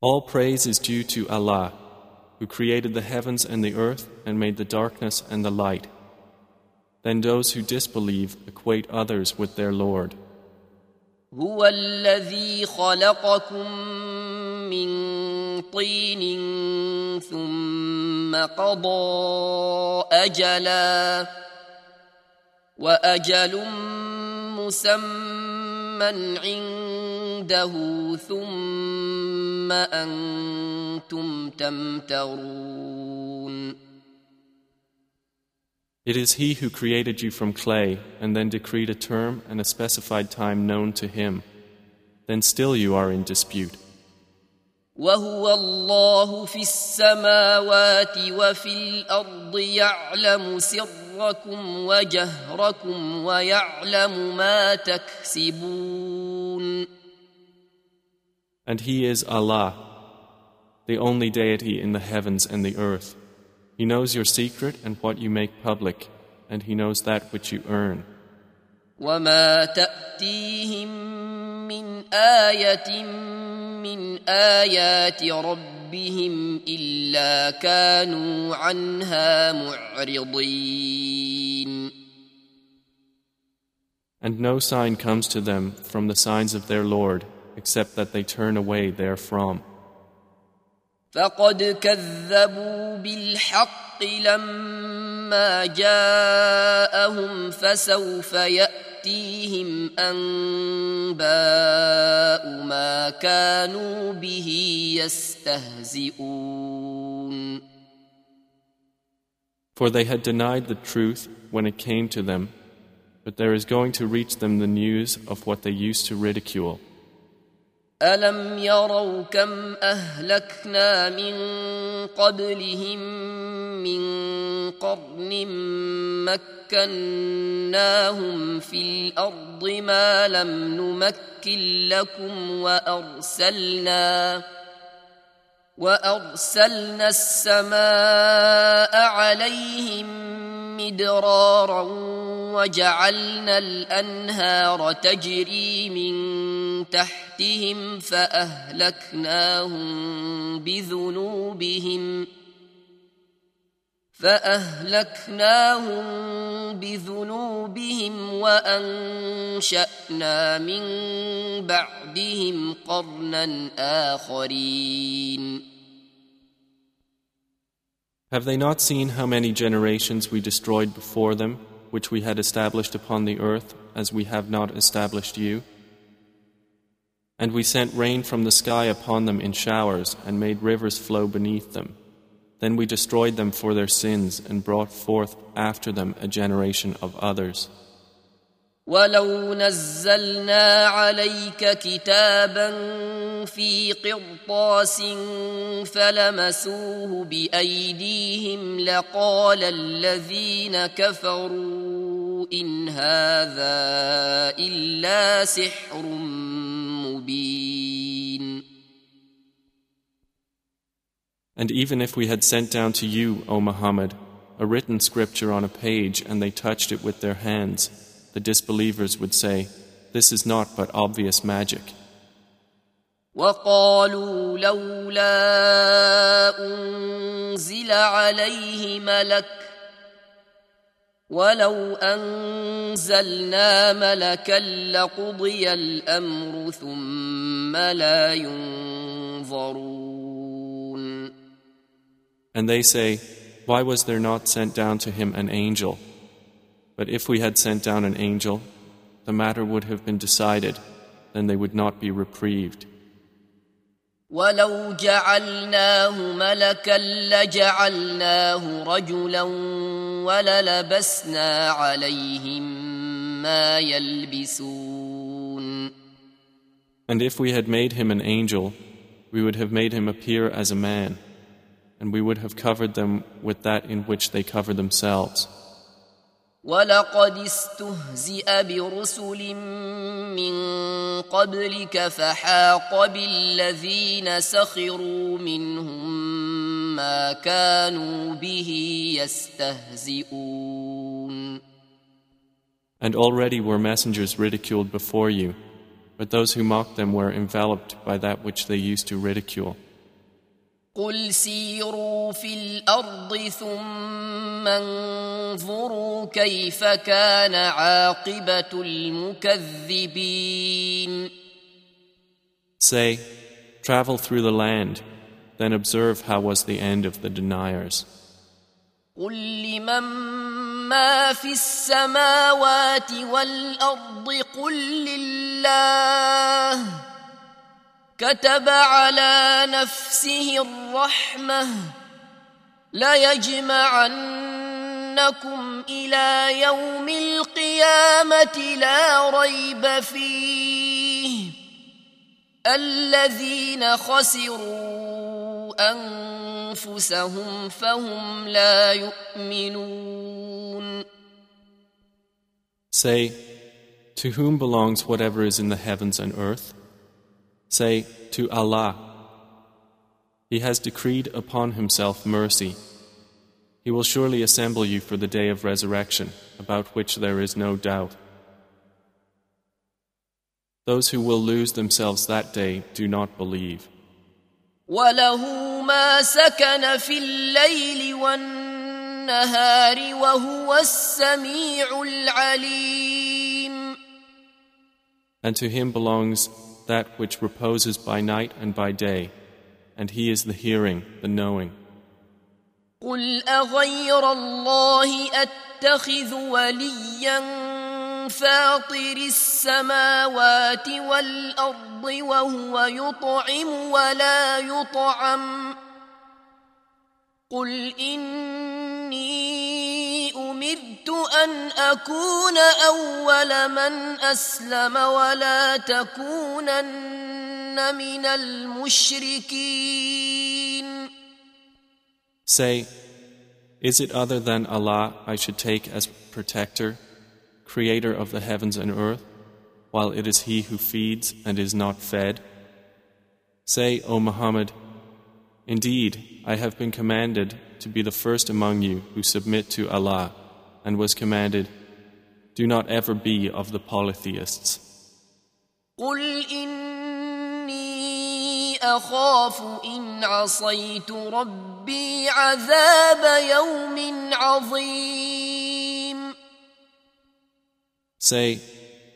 All praise is due to Allah, who created the heavens and the earth and made the darkness and the light. Then those who disbelieve equate others with their Lord. هو الذي خلقكم من طين ثم قضى اجلا واجل مسمى عنده ثم انتم تمترون It is He who created you from clay and then decreed a term and a specified time known to Him. Then still you are in dispute. وهو الله في السماوات وفي الارض يعلم سركم وجهركم ويعلم ما تكسبون And He is Allah, the only deity in the heavens and the earth. He knows your secret and what you make public, and He knows that which you earn. وما تاتيهم من ايه من ايات ربهم الا كانوا عنها معرضين And no sign comes to them from the signs of their Lord except that they turn away therefrom. فقد كذبوا بالحق لما جاءهم فسوف ياتيهم انباء ما كانوا به يستهزئون For they had denied the truth when it came to them, but there is going to reach them the news of what they used to ridicule. ألم يروا كم أهلكنا من قبلهم من قرن مكناهم في الأرض ما لم نمكن لكم وأرسلنا وأرسلنا السماء عليهم مدرارا وجعلنا الأنهار تجري من تحتهم فأهلكناهم بذنوبهم فأهلكناهم بذنوبهم وأنشأنا من بعدهم قرنا آخرين Have they not seen how many generations we destroyed before them, which we had established upon the earth, as we have not established you? And we sent rain from the sky upon them in showers, and made rivers flow beneath them. Then we destroyed them for their sins, and brought forth after them a generation of others. ولو نزلنا عليك كتابا في قرطاس فلمسوه بايديهم لقال الذين كفروا ان هذا الا سحر مبين And even if we had sent down to you, O Muhammad, a written scripture on a page and they touched it with their hands, the disbelievers would say, This is not but obvious magic. وقالوا لولا انزل عليه ملك ولو انزلنا ملكا لقضي الامر ثم لا ينظرون And they say, Why was there not sent down to him an angel? But if we had sent down an angel, the matter would have been decided, then they would not be reprieved. ولو جعلناه ملكا لجعلناه رجلا وللبسنا عليهم ما يلبسون And if we had made him an angel, we would have made him appear as a man, and we would have covered them with that in which they cover themselves. ولقد استهزئ برسل من قبلك فحاق بالذين سخروا منهم ما كانوا به يستهزئون And already were messengers ridiculed before you, but those who mocked them were enveloped by that which they used to ridicule. قل سيروا في الأرض ثم انظروا كيف كان عاقبة المكذبين Say, travel through the land, then observe how was the end of the deniers. قل لمن ما في السماوات والأرض قل لله كتب على نفسه الرحمة ليجمعنكم إلى يوم القيامة لا ريب فيه الذين خسروا أنفسهم فهم لا يؤمنون Say, To whom belongs whatever is in the heavens and earth? Say, To Allah. He has decreed upon Himself mercy. He will surely assemble you for the day of resurrection, about which there is no doubt. Those who will lose themselves that day do not believe. وله ما سكن في الليل والنهار وهو السميع العليم And to him belongs that which reposes by night and by day, and he is the hearing, the knowing. قل أغير الله أتخذ وليا فاطر السماوات والأرض وهو يطعم ولا يطعم قل إني أمرت أن أكون أول من أسلم ولا تكونن من المشركين Say, Is it other than Allah I should take as protector, creator of the heavens and earth, while it is He who feeds and is not fed? Say, O Muhammad, Indeed, I have been commanded to be the first among you who submit to Allah, and was commanded, Do not ever be of the polytheists. قل إني أخاف إن عصيت ربي عذاب يوم عظيم Say,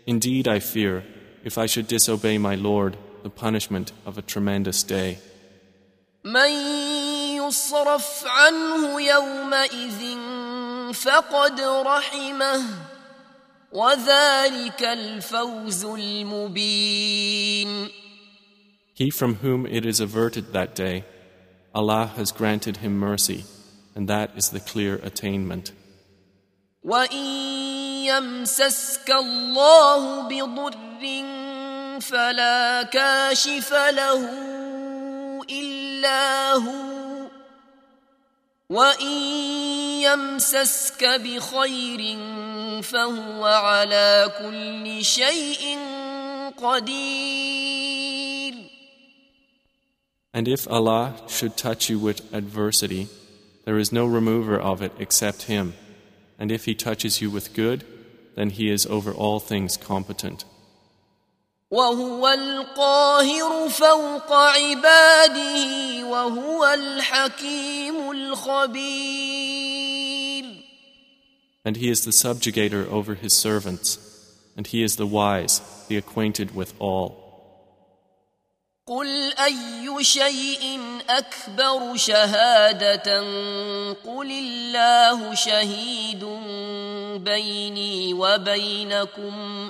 Indeed, I fear, if I should disobey my Lord, the punishment of a tremendous day. من يصرف عنه يومئذ فقد رحمه وذلك الفوز المبين He from whom it is averted that day, Allah has granted him mercy, and that is the clear attainment. وإن يمسسك الله بضر فلا كاشف له إلا هو وإن يمسسك بخير فهو على كل شيء قدير And if Allah should touch you with adversity, there is no remover of it except Him. And if He touches you with good, then He is over all things competent. وهو القاهر فوق عباده وهو الحكيم الخبير And He is the subjugator over His servants, and He is the wise, the acquainted with all. قل أي شيء أكبر شهادة قل الله شهيد بيني وبينكم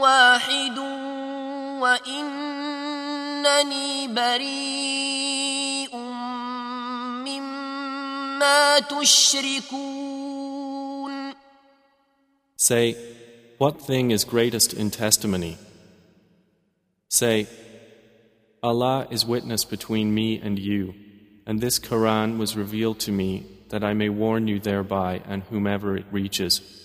واحد وإنني بريء مما تشركون Say, What thing is greatest in testimony? Say, Allah is witness between me and you, and this Quran was revealed to me that I may warn you thereby and whomever it reaches.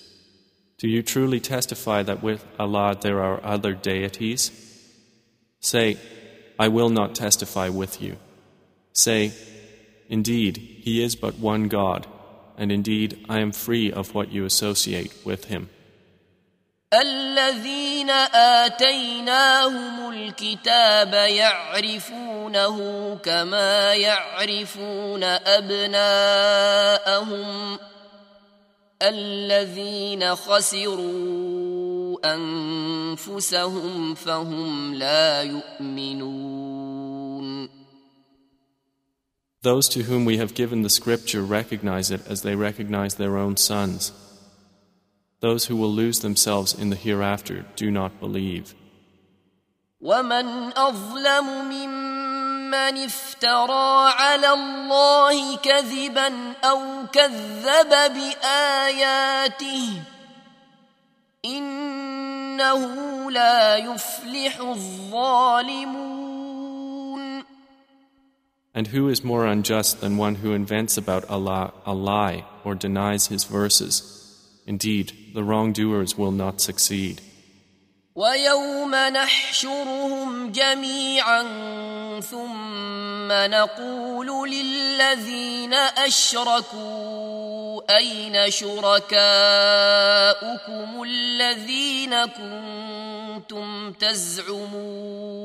Do you truly testify that with Allah there are other deities? Say, I will not testify with you. Say, Indeed, He is but one God and indeed I am free of what you associate with him. الذين آتيناهم الكتاب يعرفونه كما يعرفون أبناءهم الذين خسروا أنفسهم فهم لا يؤمنون Those to whom we have given the scripture recognize it as they recognize their own sons. Those who will lose themselves in the hereafter do not believe. ومن أظلم ممن افترى على الله كذبا أو كذب بآياته إنه لا يفلح الظالمون And who is more unjust than one who invents about Allah a lie or denies His verses? Indeed, the wrongdoers will not succeed. ويوم نحشرهم جميعا ثم نقول للذين اشركوا اين شركاؤكم الذين كنتم تزعمون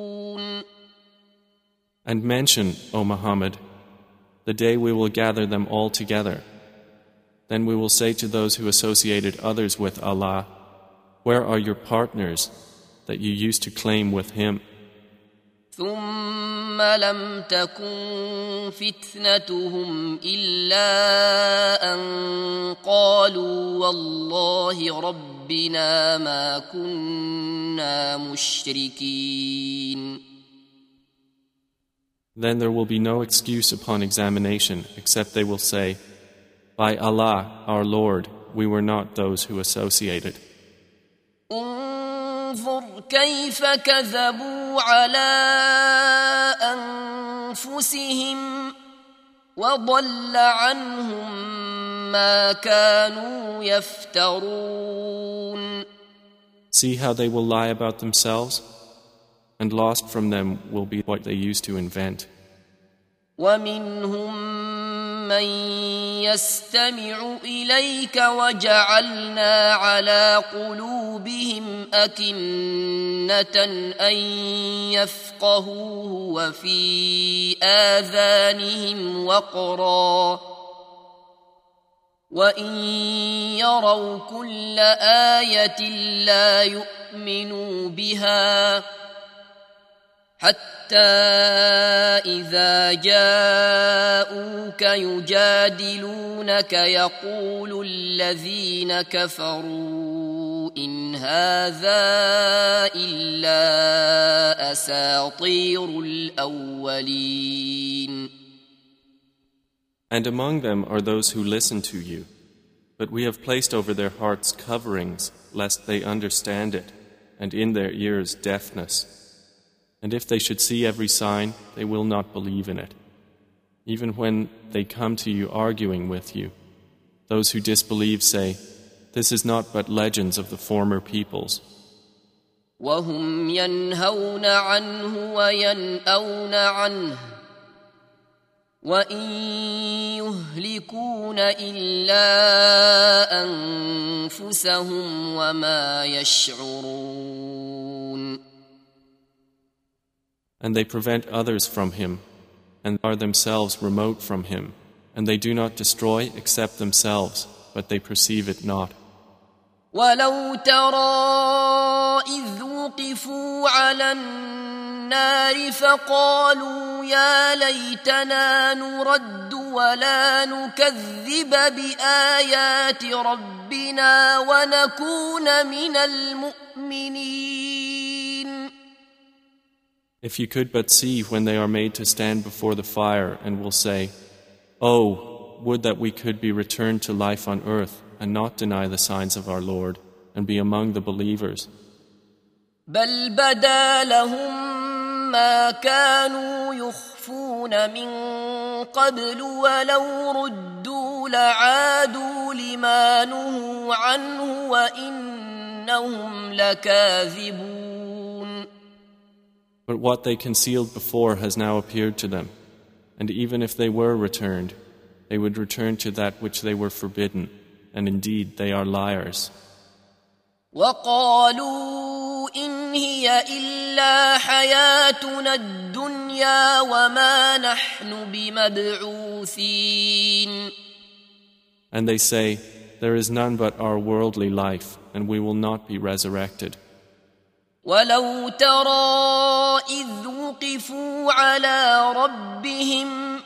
And mention, O Muhammad, the day we will gather them all together. Then we will say to those who associated others with Allah, Where are your partners that you used to claim with Him? ثم لم تكن فتنتهم إلا أن قالوا والله ربنا ما كنا مشركين Then there will be no excuse upon examination except they will say, By Allah, our Lord, we were not those who associated. انظر كيف كذبوا على أنفسهم وضل عنهم ما كانوا يفترون See how they will lie about themselves? and lost from them will be what they used to invent. ومنهم من يستمع إليك وجعلنا على قلوبهم أكنة أن يفقهوه وفي آذانهم وقرا. وإن يروا كل آية لا يؤمنوا بها حتى إذا جاءوك يجادلونك يقول الذين كفروا إن هذا إلا أساطير الأولين And among them are those who listen to you, but we have placed over their hearts coverings lest they understand it, and in their ears deafness. And if they should see every sign, they will not believe in it. Even when they come to you arguing with you, those who disbelieve say, This is not but legends of the former peoples. وهم ينهون عنه وينأون عنه وإن يهلكون إلا أنفسهم وما يشعرون and they prevent others from him, and are themselves remote from him, and they do not destroy except themselves, but they perceive it not. ولو ترى إذ وقفوا على النار فقالوا يا ليتنا نرد ولا نكذب بآيات ربنا ونكون من المؤمنين If you could but see when they are made to stand before the fire and will say, Oh, would that we could be returned to life on earth and not deny the signs of our Lord and be among the believers. بل بدا لهم ما كانوا يخفون من قبل ولو ردوا لعادوا لما نهوا عنه وإنهم لكاذبون But what they concealed before has now appeared to them, and even if they were returned, they would return to that which they were forbidden, and indeed they are liars. وقالوا إن هي إلا حياتنا الدنيا وما نحن بمبعوثين And they say, There is none but our worldly life, and we will not be resurrected. ولو ترى إذ وقفوا على ربهم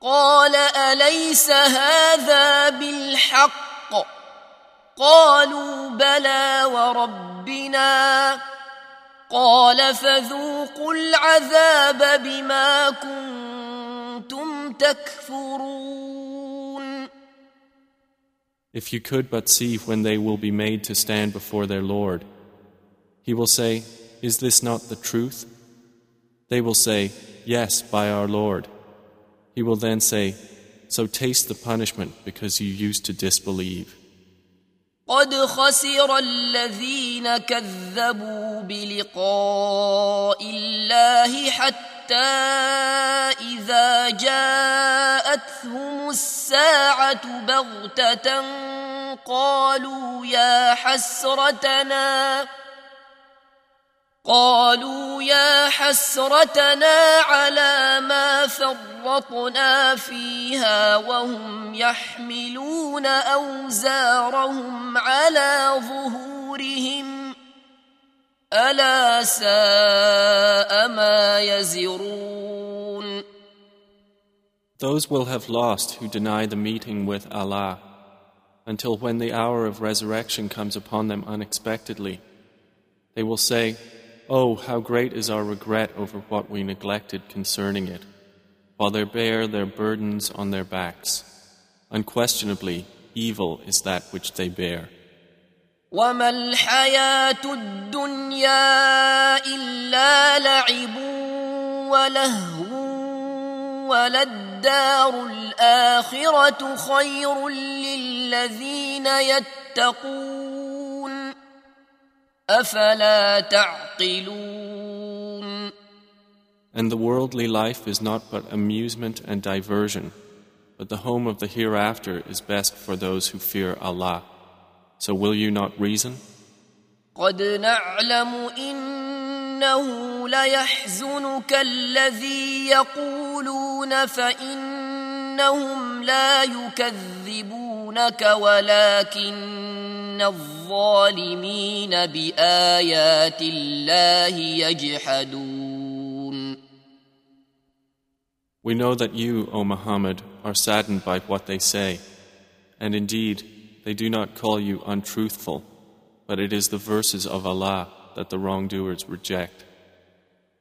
قال أليس هذا بالحق قالوا بلى وربنا قال فذوقوا العذاب بما كنتم تكفرون If you could but see when they will be made to stand before their Lord, He will say, Is this not the truth? They will say, Yes, by our Lord. He will then say, So taste the punishment because you used to disbelieve. قد خسر الذين كذبوا بلقاء الله حتى إذا جاءتهم الساعة بغتة قالوا يا حسرتنا قالوا يا حسرتنا على ما فرطنا فيها وهم يحملون اوزارهم على ظهورهم الا ساء ما يزرون Those will have lost who deny the meeting with Allah, until when the hour of resurrection comes upon them unexpectedly. They will say, Oh, how great is our regret over what we neglected concerning it, while they bear their burdens on their backs. Unquestionably, evil is that which they bear. وما الحياة الدنيا إلا لعب ولهو وللدار الآخرة خير للذين يتقون أفلا تعقلون And the worldly life is not but amusement and diversion, but the home of the hereafter is best for those who fear Allah. So will you not reason? قد نعلم إنه ليحزنك الذي يقولون فإنهم لا يكذبونك ولكن الظالمين بآيات الله يجحدون We know that you, O Muhammad, are saddened by what they say, and indeed, they do not call you untruthful, but it is the verses of Allah that the wrongdoers reject.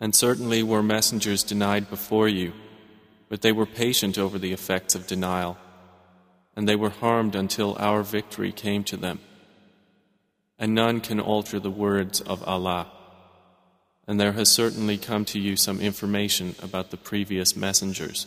And certainly were messengers denied before you, but they were patient over the effects of denial, and they were harmed until our victory came to them. And none can alter the words of Allah. And there has certainly come to you some information about the previous messengers.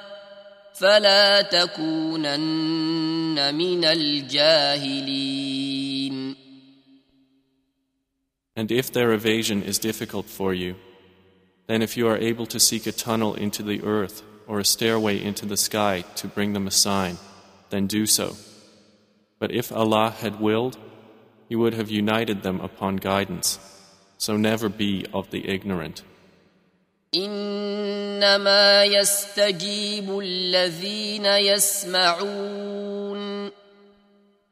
فلا تكونن من الجاهلين And if their evasion is difficult for you, then if you are able to seek a tunnel into the earth or a stairway into the sky to bring them a sign, then do so. But if Allah had willed, He would have united them upon guidance. So never be of the ignorant. انما يستجيب الذين يسمعون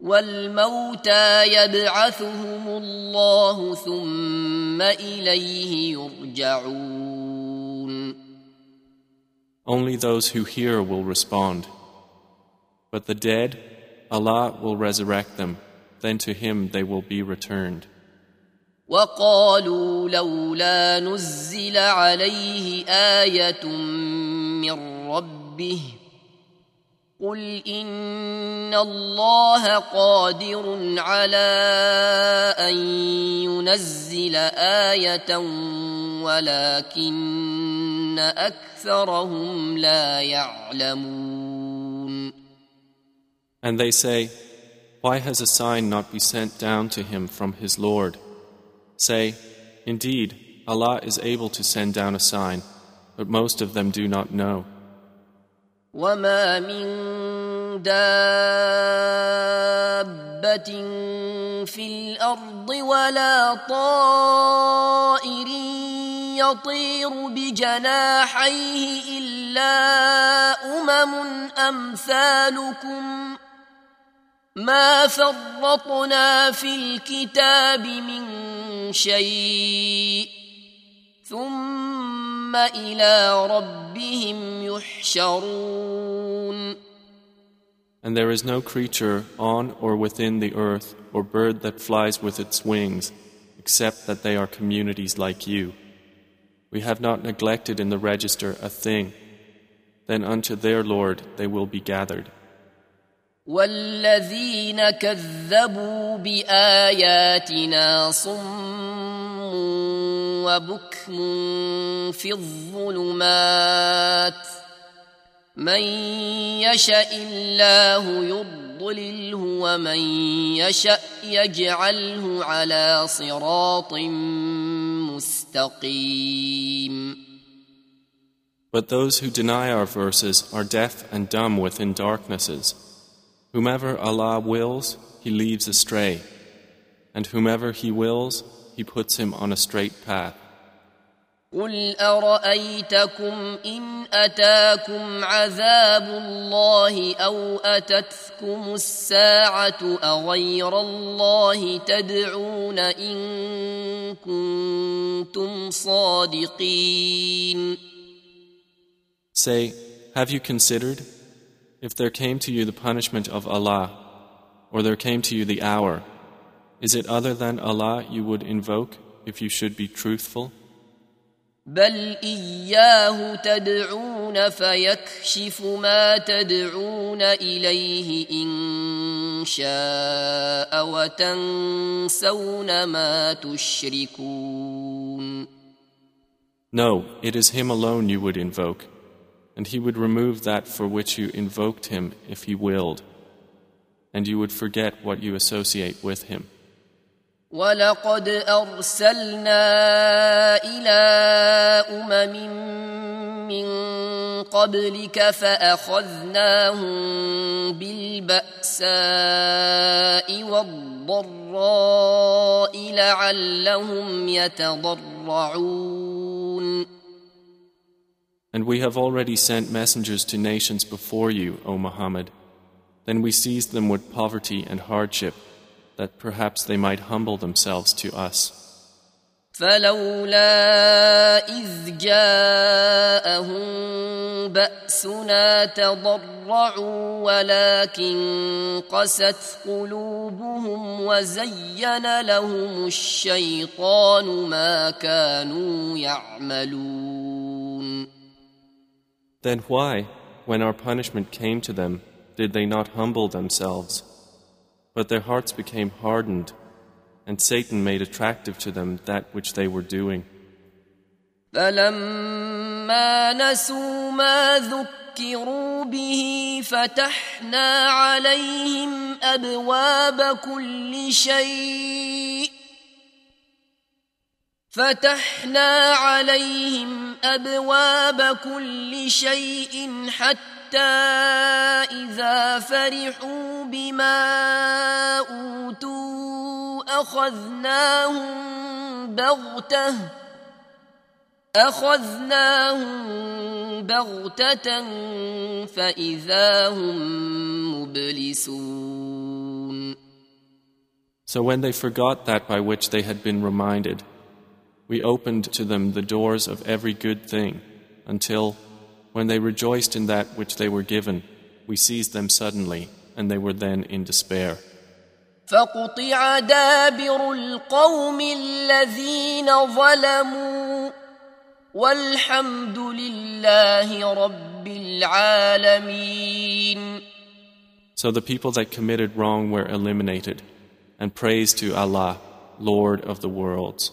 والموتى يبعثهم الله ثم اليه يرجعون Only those who hear will respond. But the dead, Allah will resurrect them, then to Him they will be returned. وقالوا لولا نزل عليه آية من ربه قل إن الله قادر على أن ينزل آية ولكن أكثرهم لا يعلمون And they say, Why has a sign not been sent down to him from his Lord? Say, Indeed, Allah is able to send down a sign, but most of them do not know. وما من دابة في الأرض ولا طائر يطير بجناحيه إلا أمم أمثالكم ما فرطنا في الكتاب من شيء ثم إلى ربهم يحشرون And there is no creature on or within the earth or bird that flies with its wings, except that they are communities like you. We have not neglected in the register a thing. Then unto their Lord they will be gathered. والذين كذبوا بآياتنا صم وبكم في الظلمات من يشاء الله يضلله ومن يشاء يجعله على صراط مستقيم But those who deny our verses are deaf and dumb within darknesses. Whomever Allah wills, He leaves astray, and whomever He wills, He puts him on a straight path. قل أرأيتكم إن أتاكم عذاب الله أو أتتكم الساعة أغير الله تدعون إن كنتم صادقين Say, Have you considered? If there came to you the punishment of Allah, or there came to you the hour, is it other than Allah you would invoke if you should be truthful? بل إياه تدعون فيكشف ما تدعون إليه إن شاء وتنسون ما تشركون No, it is Him alone you would invoke, and He would remove that for which you invoked Him if He willed, and you would forget what you associate with Him. ولقد أرسلنا إلى أمم من قبلك فأخذناهم بالبأساء والضراء لعلهم يتضرعون And we have already sent messengers to nations before you, O Muhammad. Then we seized them with poverty and hardship, that perhaps they might humble themselves to us. فلولا إذ جاءهم باسنا تضرعوا ولكن قست قلوبهم وزين لهم الشيطان ما كانوا يعملون Then why, when our punishment came to them, did they not humble themselves? But their hearts became hardened, and Satan made attractive to them that which they were doing. فلما نسوا ما ذكروا به فتحنا عليهم ابواب كل شيء فتحنا عليهم أبواب كل شيء حتى إذا فرحوا بما أوتوا أخذناهم بغتة أخذناهم بغتة فإذا هم مبلسون. So when they forgot that by which they had been reminded, we opened to them the doors of every good thing, until, when they rejoiced in that which they were given, we seized them suddenly, and they were then in despair. فقطع دابر القوم الذين ظلموا والحمد لله رب العالمين So the people that committed wrong were eliminated, and praise to Allah, Lord of the worlds.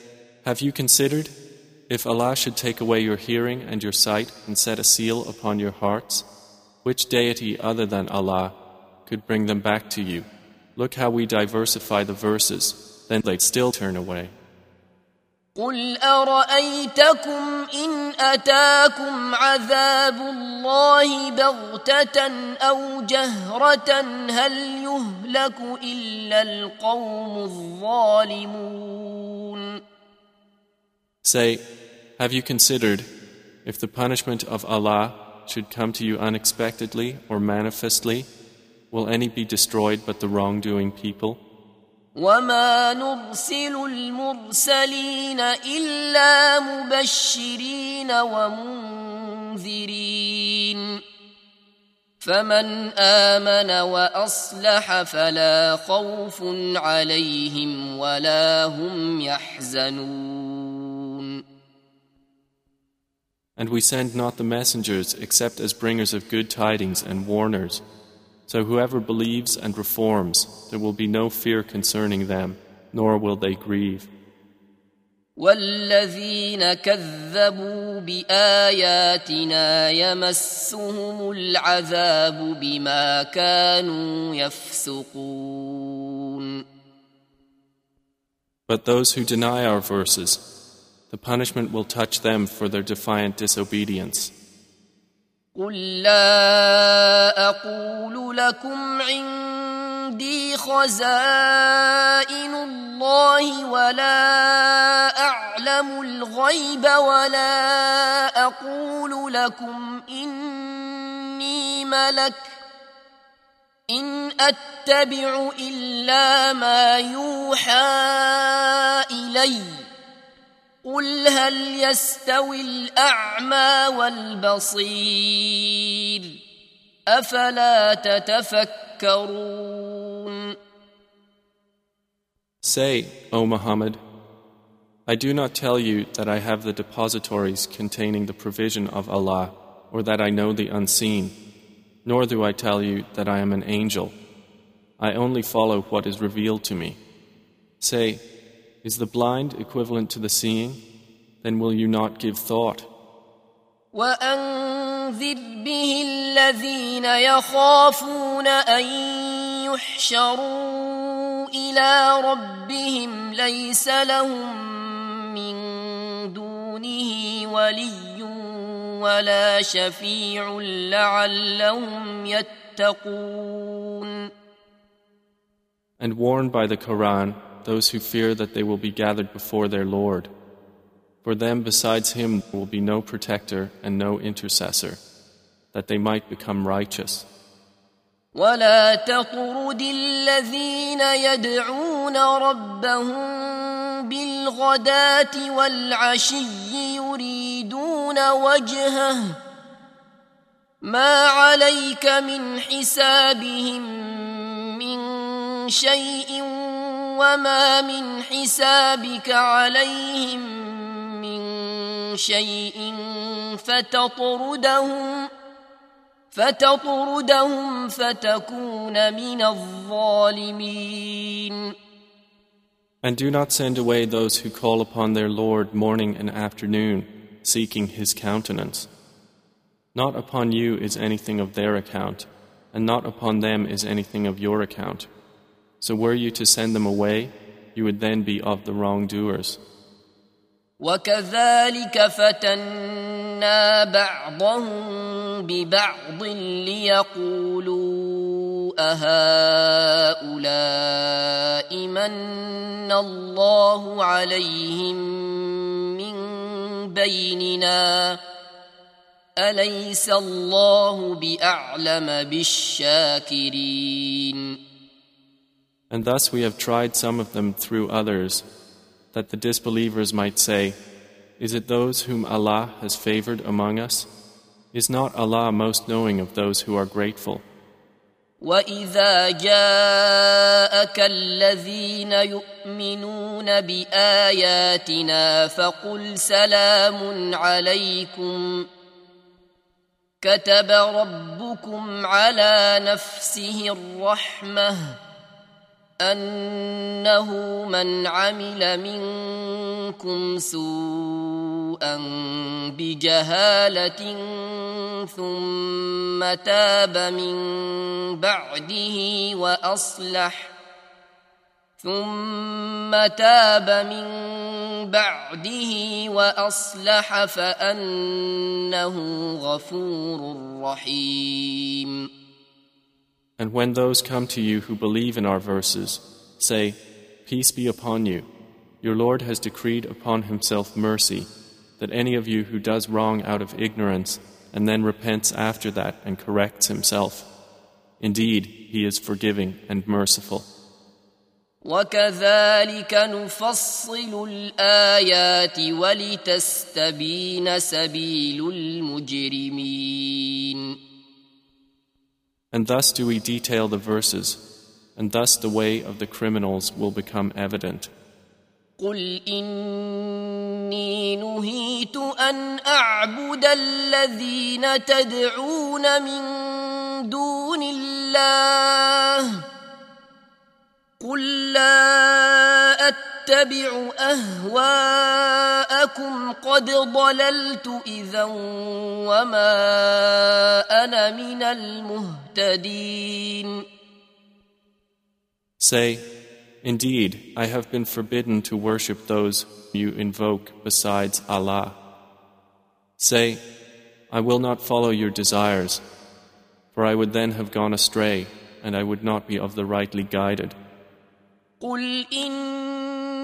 have you considered if Allah should take away your hearing and your sight and set a seal upon your hearts, which deity other than Allah could bring them back to you? Look how we diversify the verses, then they still turn away. قل ارايتكم ان اتاكم عذاب الله بغته او جهره هل يهلك الا القوم الظالمون Say, have you considered if the punishment of Allah should come to you unexpectedly or manifestly, will any be destroyed but the wrongdoing people? وما نرسل المرسلين الا مبشرين ومنذرين فمن امن واصلح فلا خوف عليهم ولا هم يحزنون And we send not the messengers except as bringers of good tidings and warners. So whoever believes and reforms, there will be no fear concerning them, nor will they grieve. والذين كذبوا باياتنا يمسهم العذاب بما كانوا يفسقون But those who deny our verses, the punishment will touch them for their defiant disobedience. قل لا أقول لكم عندي خزائن الله ولا اعلم الغيب ولا أقول لكم اني ملك ان اتبع الا ما يوحى اليّ قل هل يستوي الاعمى والبصير افلا تتفكرون Say, O Muhammad, I do not tell you that I have the depositories containing the provision of Allah or that I know the unseen, nor do I tell you that I am an angel. I only follow what is revealed to me. Say, is the blind equivalent to the seeing? Then will you not give thought? وانذر به الذين يخافون ان يحشروا الى ربهم ليس لهم من دونه ولي ولا شفيع لعلهم يتقون And warn by the Quran those who fear that they will be gathered before their Lord. For them besides him will be no protector and no intercessor, that they might become righteous. ولا تطرد الذين يدعون ربهم بالغداة والعشي يريدون وجهه ما عليك من حسابهم من شيء وما من حسابك عليهم من شيء فتطردهم فتطردهم فتكون من الظالمين And do not send away those who call upon their Lord morning and afternoon, seeking His countenance. Not upon you is anything of their account, and not upon them is anything of your account. So were you to send them away, you would then be of the wrongdoers. وكذلك فتنا بعضهم ببعض ليقولوا أهؤلاء من الله عليهم من بيننا أليس الله بأعلم بالشاكرين And thus we have tried some of them through others, that the disbelievers might say, Is it those whom Allah has favored among us? Is not Allah most knowing of those who are grateful? واذا جاءك الذين يؤمنون باياتنا فقل سلام عليكم كتب ربكم على نفسه الرحمه أنه من عمل منكم سوءا بجهالة ثم تاب من بعده وأصلح ثم تاب من بعده وأصلح فأنه غفور رحيم. And when those come to you who believe in our verses, say, Peace be upon you. Your Lord has decreed upon himself mercy, that any of you who does wrong out of ignorance and then repents after that and corrects himself, indeed, he is forgiving and merciful. وكذلك نفصل الآيات ولتستبين سبيل المجرمين And thus do we detail the verses, and thus the way of the criminals will become evident. قل إني نهيت أن أعبد الذين تدعون من دون الله قل لا أتبع أهواءكم قد ضللت إذا وما أنا من المهتدين Say, Indeed, I have been forbidden to worship those you invoke besides Allah. Say, I will not follow your desires, for I would then have gone astray, and I would not be of the rightly guided.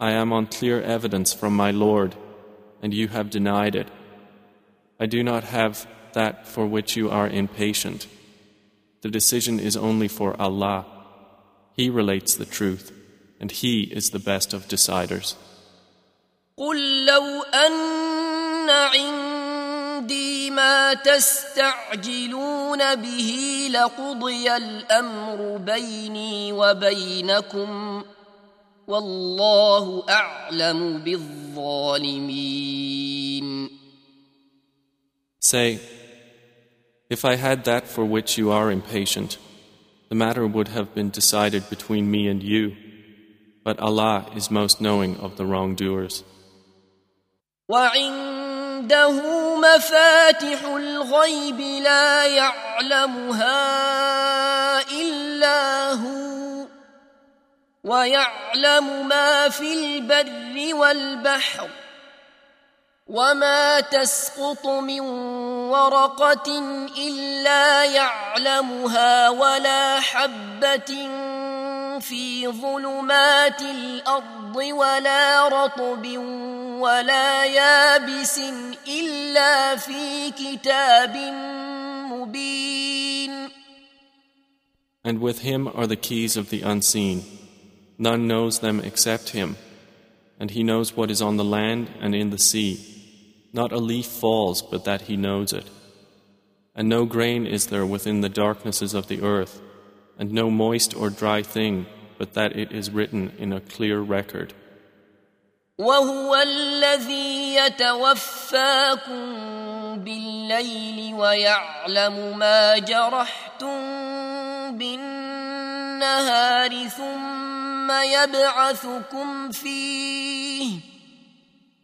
I am on clear evidence from my Lord, and you have denied it. I do not have that for which you are impatient. The decision is only for Allah. He relates the truth, and He is the best of deciders. قل لو أن عندي ما تستعجلون به لقضي الأمر بيني وبينكم والله أعلم بالظالمين Say, If I had that for which you are impatient, the matter would have been decided between me and you, but Allah is most knowing of the wrongdoers. وعنده مفاتح الغيب لا يعلمها إلا هو ويعلم ما في البر والبحر وما تسقط من ورقة إلا يعلمها ولا حبة في ظلمات الأرض ولا رطب ولا يابس إلا في كتاب مبين And with him are the keys of the unseen. None knows them except him. And he knows what is on the land and in the sea. Not a leaf falls but that he knows it. And no grain is there within the darknesses of the earth, and no moist or dry thing but that it is written in a clear record. وهو الذي يتوفاكم بالليل ويعلم ما جرحتم بالنهار ثم يبعثكم فيه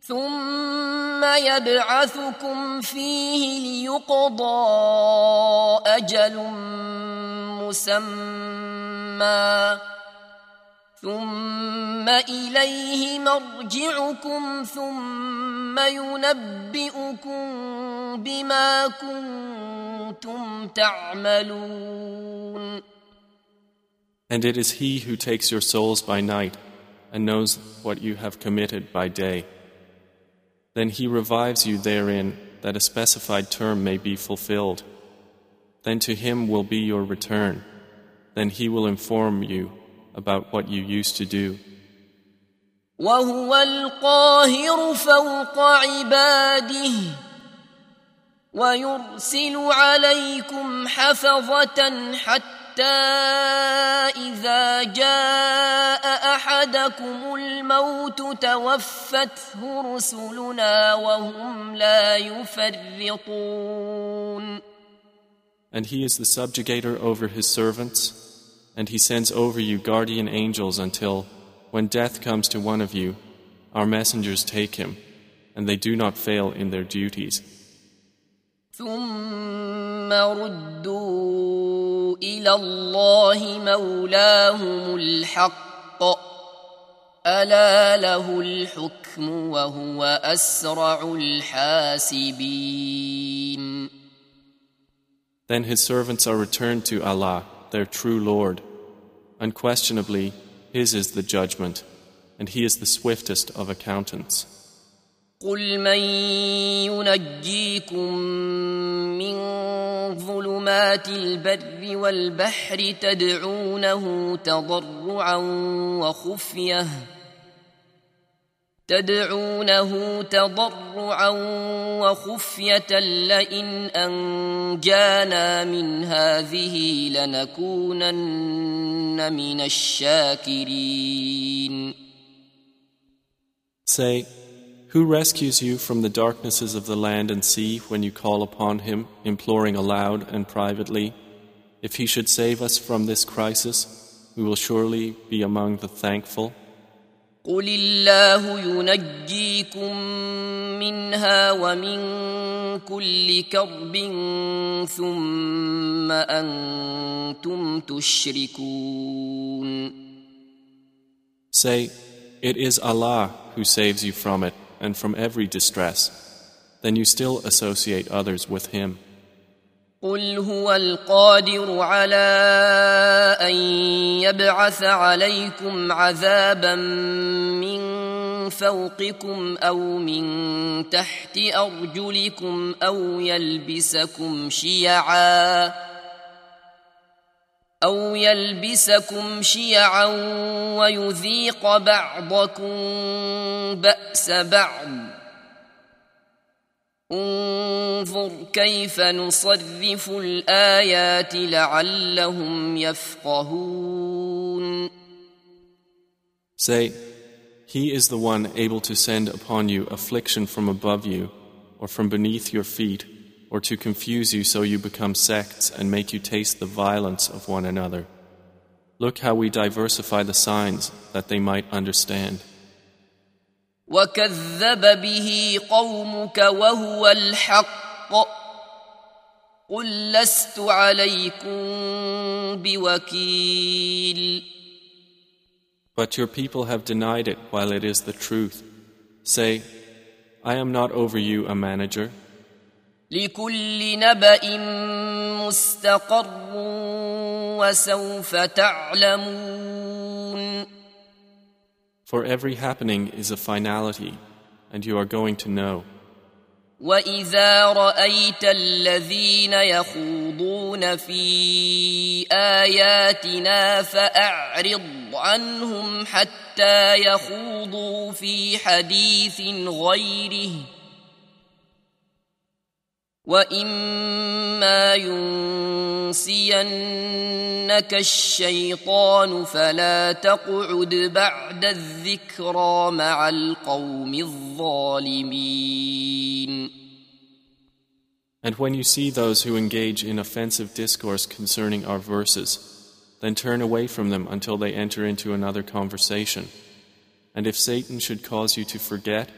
ثم يبعثكم فيه ليقضى أجل مسمى ثم إليه مرجعكم ثم ينبئكم بما كنتم تعملون. And it is He who takes your souls by night and knows what you have committed by day. Then He revives you therein that a specified term may be fulfilled. Then to Him will be your return. Then He will inform you about what you used to do. وهو القاهر فوق عباده ويرسل عليكم حفظة حتى إذا جاء أحدكم الموت توفته رسلنا وهم لا يفرطون And he is the subjugator over his servants and He sends over you guardian angels until, when death comes to one of you, our messengers take him, and they do not fail in their duties. ثم ردوا إلى الله مولاهم الحق ألا له الحكم وهو أسرع الحاسبين Then his servants are returned to Allah, their true Lord, Unquestionably, His is the judgment, and He is the swiftest of accountants. قل من ينجيكم من ظلمات البر والبحر تدعونه تضرعا وخفيه تدعونه تضرعا وخفية لئن أنجانا من هذه لنكونن من الشاكرين Say, Who rescues you from the darknesses of the land and sea when you call upon him, imploring aloud and privately? If he should save us from this crisis, we will surely be among the thankful. قل الله ينجيكم منها ومن كل كرب ثم أنتم تشركون Say, It is Allah who saves you from it and from every distress. Then you still associate others with Him. قل هو القادر على ان يبعث عليكم عذابا من فوقكم او من تحت ارجلكم او يلبسكم شيعا أو يلبسكم شيعا ويذيق بعضكم باس بعض انظر كيف نصرف الايات لعلهم يفقهون Say, He is the one able to send upon you affliction from above you or from beneath your feet or to confuse you so you become sects and make you taste the violence of one another. Look how we diversify the signs that they might understand. وكذب به قومك وهو الحق قل لست عليكم بوكيل But your people have denied it while it is the truth. Say, I am not over you a manager. لكل نبأ مستقر وسوف تعلمون For every happening is a finality, and you are going to know. واذا رايت الذين يخوضون في اياتنا فاعرض عنهم حتى يخوضوا في حديث غيره واما ينسينك الشيطان فلا تقعد بعد الذكرى مع القوم الظالمين And when you see those who engage in offensive discourse concerning our verses, then turn away from them until they enter into another conversation. And if Satan should cause you to forget,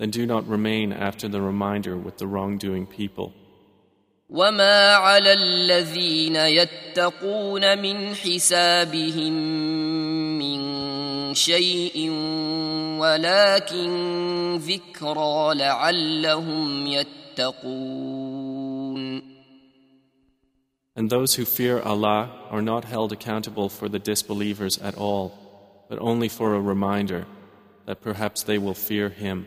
then do not remain after the reminder with the wrongdoing people. وما على الذين يتقون من حسابهم من شيء ولكن ذكرى لعلهم يتقون And those who fear Allah are not held accountable for the disbelievers at all, but only for a reminder that perhaps they will fear Him.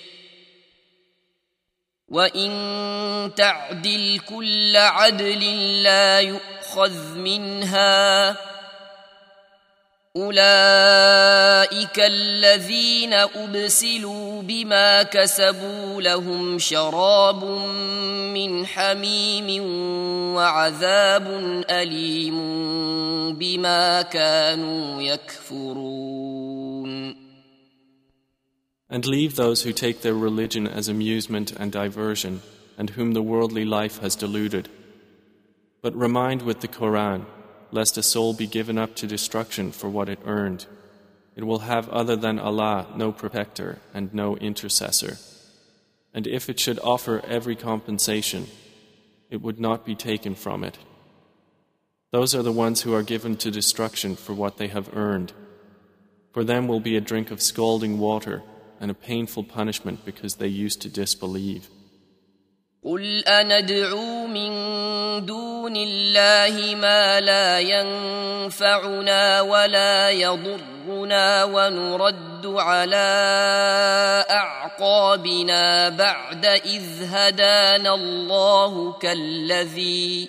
وان تعدل كل عدل لا يؤخذ منها اولئك الذين ابسلوا بما كسبوا لهم شراب من حميم وعذاب اليم بما كانوا يكفرون And leave those who take their religion as amusement and diversion, and whom the worldly life has deluded. But remind with the Koran, lest a soul be given up to destruction for what it earned. It will have other than Allah no protector and no intercessor. And if it should offer every compensation, it would not be taken from it. Those are the ones who are given to destruction for what they have earned. For them will be a drink of scalding water and a painful punishment because they used to disbelieve. قل أندعو من دون الله ما لا ينفعنا ولا يضرنا ونرد على أعقابنا بعد إذ هدانا الله كالذي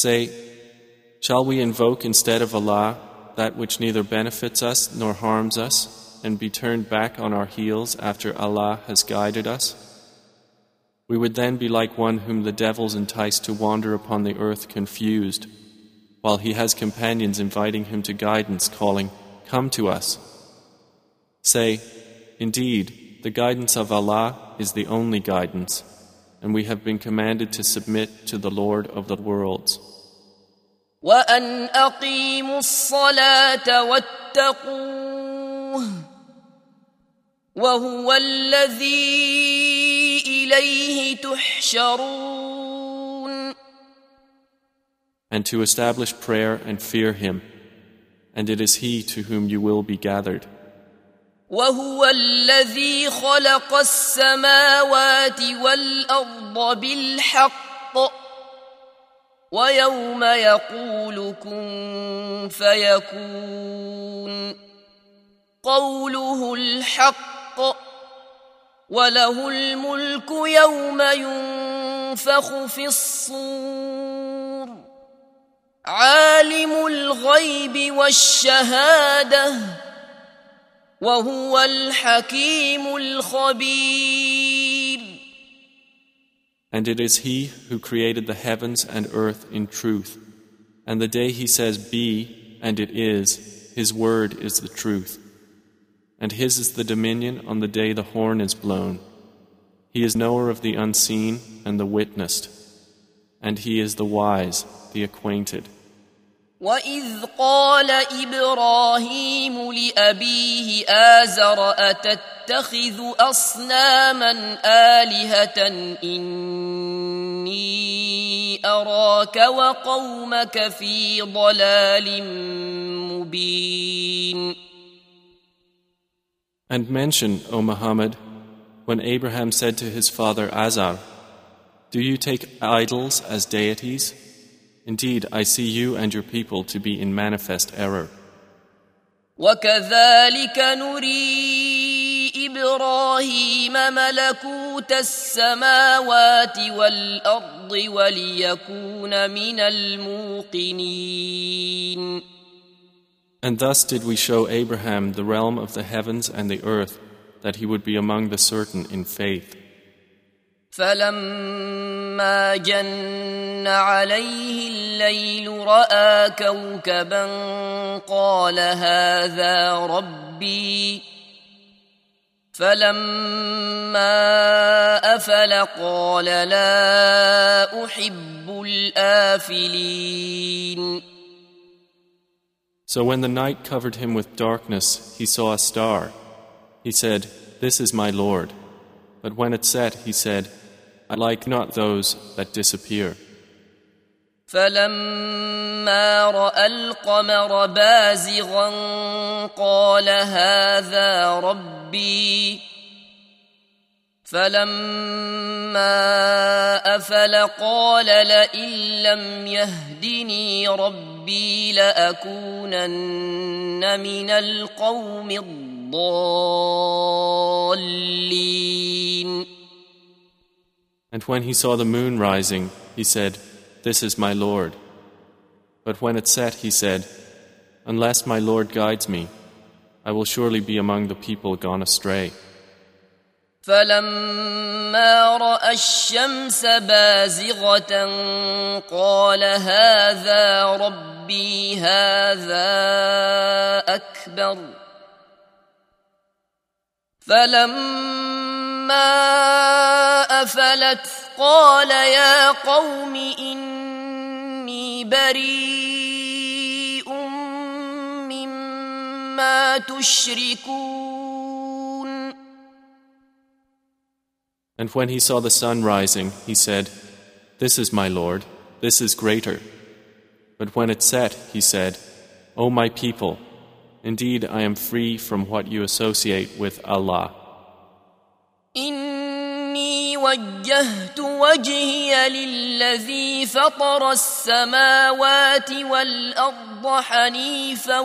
Say, Shall we invoke instead of Allah that which neither benefits us nor harms us, and be turned back on our heels after Allah has guided us? We would then be like one whom the devils entice to wander upon the earth confused, while he has companions inviting him to guidance, calling, Come to us. Say, Indeed, the guidance of Allah is the only guidance, and we have been commanded to submit to the Lord of the worlds. وأن أقيموا الصلاة واتقوه وهو الذي إليه تحشرون and to establish prayer and fear Him, and it is He to whom you will be gathered. وهو الذي خلق السماوات والارض بالحق ويوم يقول كن فيكون. قوله الحق وله الملك يوم ينفخ في الصور. عالم الغيب والشهادة وهو الحكيم الخبير. And it is He who created the heavens and earth in truth. And the day He says, Be, and it is, His word is the truth. And His is the dominion on the day the horn is blown. He is knower of the unseen and the witnessed. And He is the wise, the acquainted. واذ قال إبراهيم لابيه ازر اتتخذ اصناما الهه اني اراك وقومك في ضلال مبين And mention, O Muhammad, when Abraham said to his father Azar, Do you take idols as deities? Indeed, I see you and your people to be in manifest error. وكذلك نري ابراهيم ملكوت السماوات والارض وليكون من الموقنين And thus did we show Abraham the realm of the heavens and the earth, that he would be among the certain in faith. فلما جن عليه الليل راى كوكبا قال هذا ربي فلما افل قال لا احب الافلين So when the night covered him with darkness, he saw a star. He said, This is my Lord. But when it set, he said, I like not those that disappear. فلما راى القمر بازغا قال هذا ربي فلما افل قال لئن لم يهدني ربي لاكونن من القوم الضالين And when he saw the moon rising, he said, This is my Lord. But when it set, he said, Unless my Lord guides me, I will surely be among the people gone astray. فلما راى الشمس بازغه قال هذا ربي هذا اكبر فلما افلت قال يا قوم اني بريء مما تشركون And when he saw the sun rising, he said, This is my Lord, this is greater. But when it set, he said, O my people, indeed I am free from what you associate with Allah. إني وجهت وجهي للذي فطر السماوات والأرض حنيفا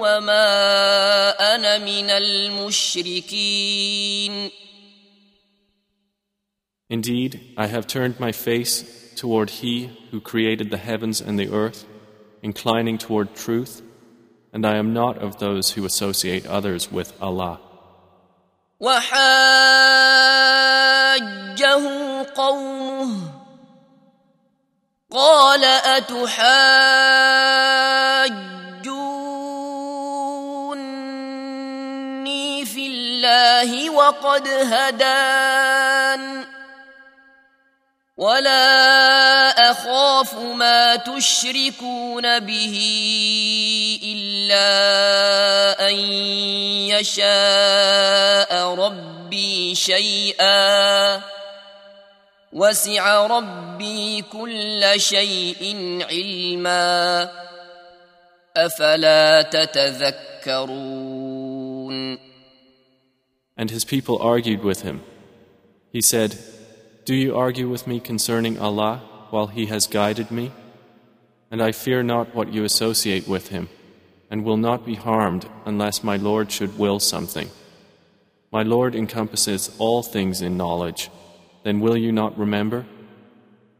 وما أنا من المشركين Indeed, I have turned my face toward He who created the heavens and the earth, inclining toward truth, and I am not of those who associate others with Allah. وحاجه قومه قال أتحاجوني في الله وقد هدان ولا اخاف ما تشركون به الا ان يشاء ربي شيئا وسع ربي كل شيء علما افلا تتذكرون And his people argued with him. He said, Do you argue with me concerning Allah while He has guided me? And I fear not what you associate with Him, and will not be harmed unless my Lord should will something. My Lord encompasses all things in knowledge. Then will you not remember?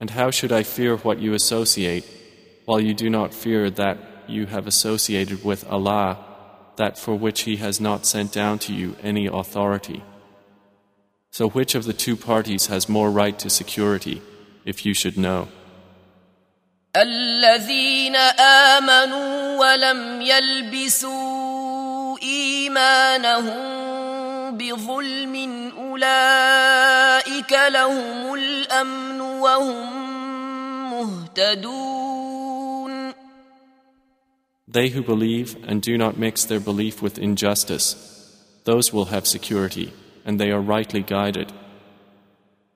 And how should I fear what you associate, while you do not fear that you have associated with Allah, that for which He has not sent down to you any authority? So, which of the two parties has more right to security, if you should know? الذين آمنوا ولم يلبسوا إيمانهم بظلم أولئك لهم الأمن وهم مهتدون They who believe and do not mix their belief with injustice, those will have security, and they are rightly guided.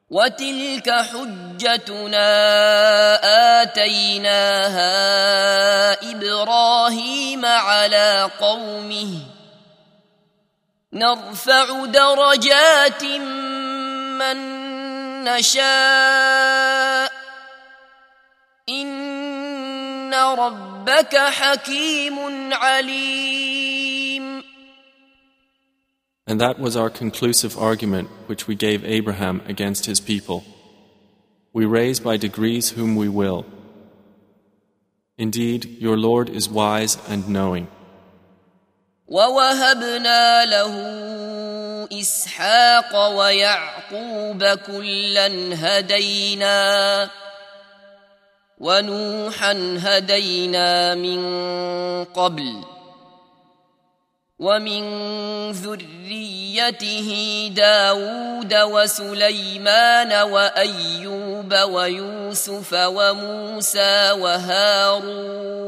وتلك حجتنا آتيناها إبراهيم على قومه نرفع درجات من نشاء إن ربك حكيم عليم And that was our conclusive argument which we gave Abraham against his people. We raise by degrees whom we will. Indeed, your Lord is wise and knowing. ووهبنا له اسحاق ويعقوب كلا هدينا ونوحا هدينا من قبل ومن ذريته داود وسليمان وايوب ويوسف وموسى وهارون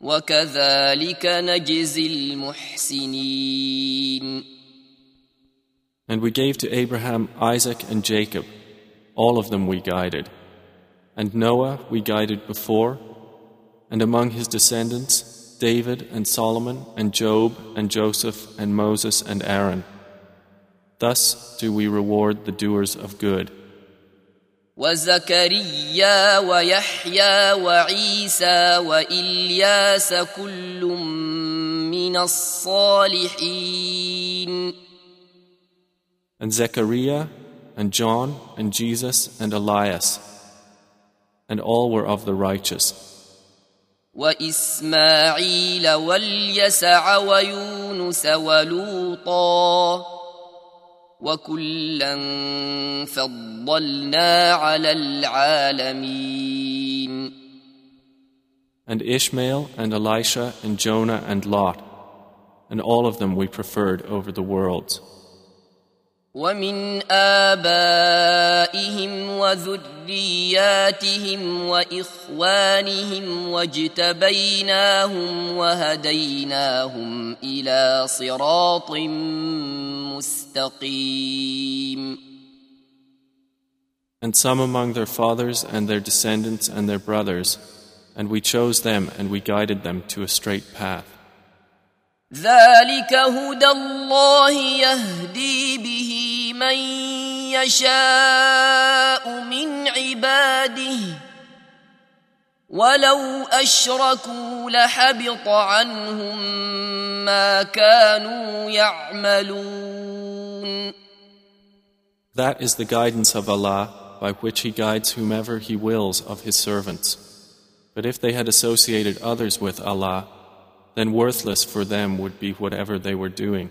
وكذلك نجزي المحسنين And we gave to Abraham, Isaac, and Jacob. All of them we guided. And Noah we guided before. And among his descendants, David and Solomon and Job and Joseph and Moses and Aaron. Thus do we reward the doers of good. وزكريا ويحيى وعيسى والياس كل من الصالحين And Zechariah and John and Jesus and Elias. And all were of the righteous. واسماعيل واليسع ويونس ولوطا وكلا فضلنا على العالمين And Ishmael and Elisha and Jonah and Lot. And all of them we preferred over the worlds. ومن آبائهم وذرياتهم وإخوانهم واجتبيناهم وهديناهم إلى صراط مستقيم And some among their fathers and their descendants and their brothers, and we chose them and we guided them to a straight path. ذلك هدى الله يهدي به من يشاء من عباده ولو اشركوا لحبط عنهم ما كانوا يعملون That is the guidance of Allah by which He guides whomever He wills of His servants. But if they had associated others with Allah, then worthless for them would be whatever they were doing.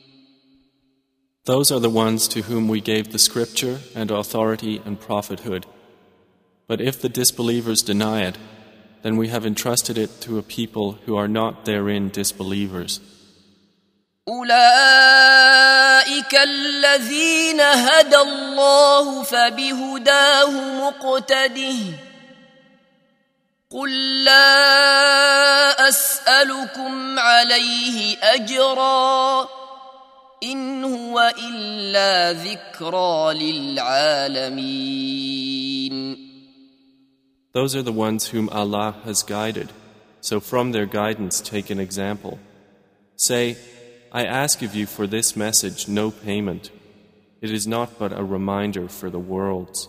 Those are the ones to whom we gave the scripture and authority and prophethood. But if the disbelievers deny it, then we have entrusted it to a people who are not therein disbelievers. أولئك الذين هدى الله فبهداه مقتده قل لا أسألكم عليه أجراً إن هو إلا ذكرى للعالمين Those are the ones whom Allah has guided, so from their guidance take an example. Say, I ask of you for this message no payment. It is not but a reminder for the worlds.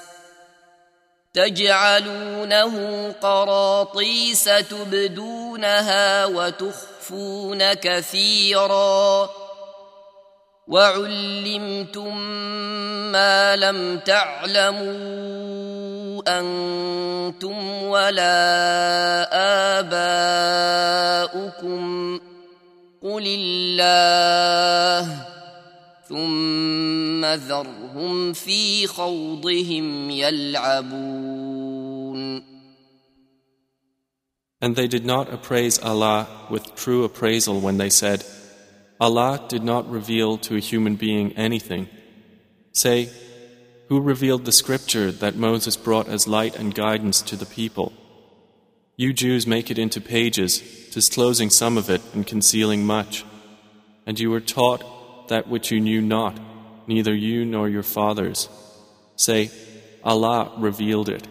تجعلونه قراطيس تبدونها وتخفون كثيرا. وعلمتم ما لم تعلموا أنتم ولا آباؤكم. قل الله ثم ذرهم في خوضهم يلعبون And they did not appraise Allah with true appraisal when they said, Allah did not reveal to a human being anything. Say, Who revealed the scripture that Moses brought as light and guidance to the people? You Jews make it into pages, disclosing some of it and concealing much. And you were taught that which you knew not, neither you nor your fathers. Say, Allah revealed it.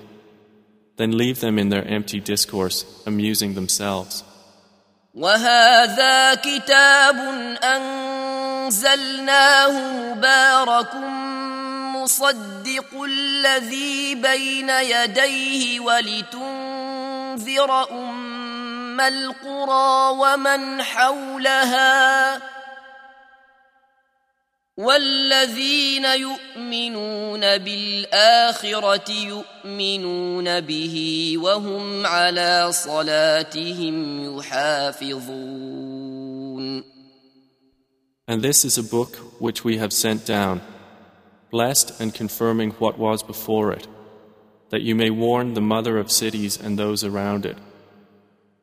Then leave them in their empty discourse, amusing themselves. وهذا كتاب أنزلناه مبارك مصدق الذي بين يديه ولتنذر أم القرى ومن حولها والذين يؤمنون بالآخرة يؤمنون به وهم على صلاتهم يحافظون And this is a book which we have sent down, blessed and confirming what was before it, that you may warn the mother of cities and those around it.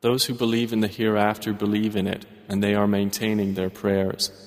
Those who believe in the hereafter believe in it, and they are maintaining their prayers.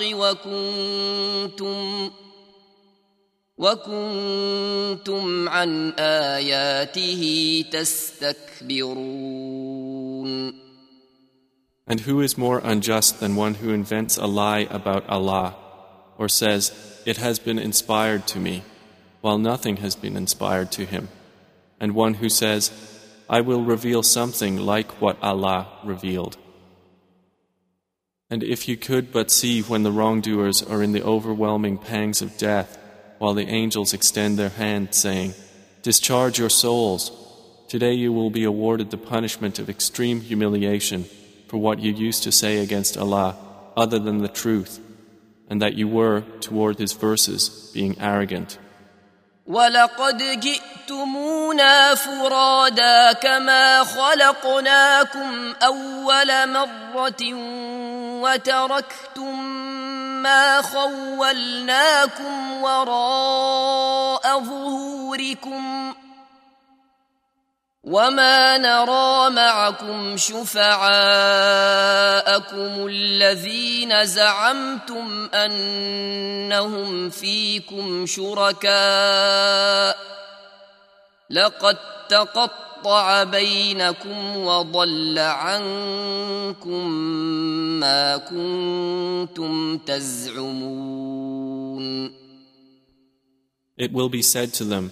وكنتم وكنتم عن آياته تستكبرون And who is more unjust than one who invents a lie about Allah, or says, It has been inspired to me, while nothing has been inspired to him, and one who says, I will reveal something like what Allah revealed. And if you could but see when the wrongdoers are in the overwhelming pangs of death, while the angels extend their hand, saying, Discharge your souls. Today you will be awarded the punishment of extreme humiliation for what you used to say against Allah other than the truth, and that you were, toward His verses, being arrogant. ولقد جئتمونا فرادا كما خلقناكم أول مرة وتركتم ما خولناكم وراء ظهوركم وما نرى معكم شفعاءكم الذين زعمتم انهم فيكم شركاء لقد تقطع بينكم وضل عنكم ما كنتم تزعمون It will be said to them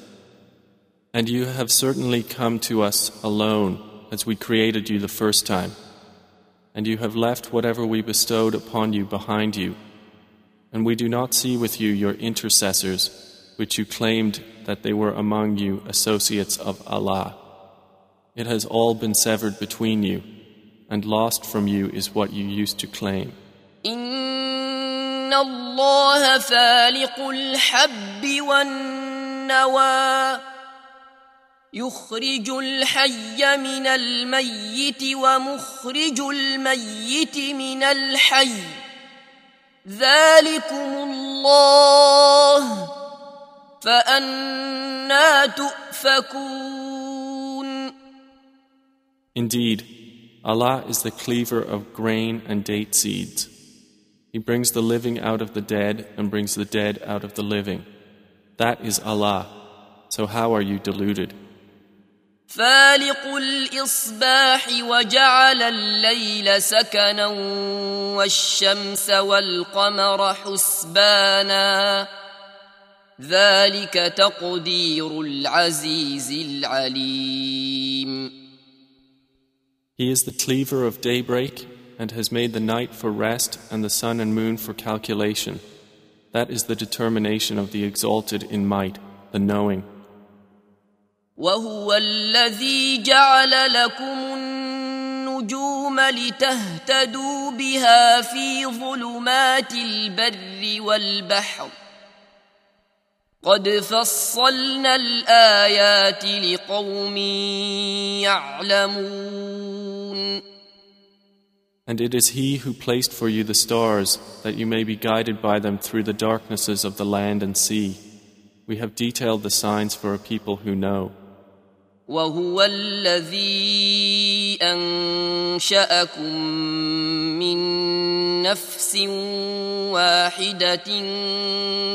And you have certainly come to us alone as we created you the first time. And you have left whatever we bestowed upon you behind you. And we do not see with you your intercessors, which you claimed that they were among you associates of Allah. It has all been severed between you, and lost from you is what you used to claim. إن الله فالق الحب والنوى يخرج الحي من الميت ومخرج الميت من الحي ذلكم الله فأنا تؤفكون Indeed, Allah is the cleaver of grain and date seeds. He brings the living out of the dead and brings the dead out of the living. That is Allah. So how are you deluded? فالق الاصباح وجعل الليل سكنا والشمس والقمر حسبانا ذلك تقدير العزيز العليم He is the cleaver of daybreak and has made the night for rest and the sun and moon for calculation. That is the determination of the exalted in might, the knowing. وهو الذي جعل لكم النجوم لتهتدوا بها في ظلمات البر والبحر قد فصلنا الايات لقوم يعلمون And it is He who placed for you the stars, that you may be guided by them through the darknesses of the land and sea. We have detailed the signs for a people who know. وهو الذي انشاكم من نفس واحدة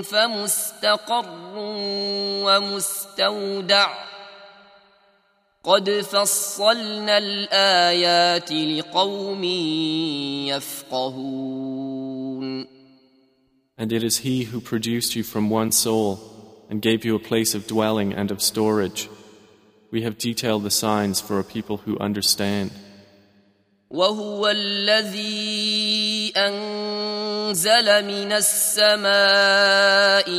فمستقر ومستودع قد فصلنا الايات لقوم يفقهون And it is He who produced you from one soul and gave you a place of dwelling and of storage. We have detailed the signs for a people who understand. وهو الذي انزل من السماء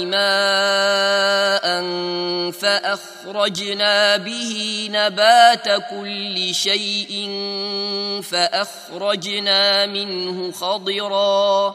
ماء فاخرجنا به نبات كل شيء فاخرجنا منه خضرا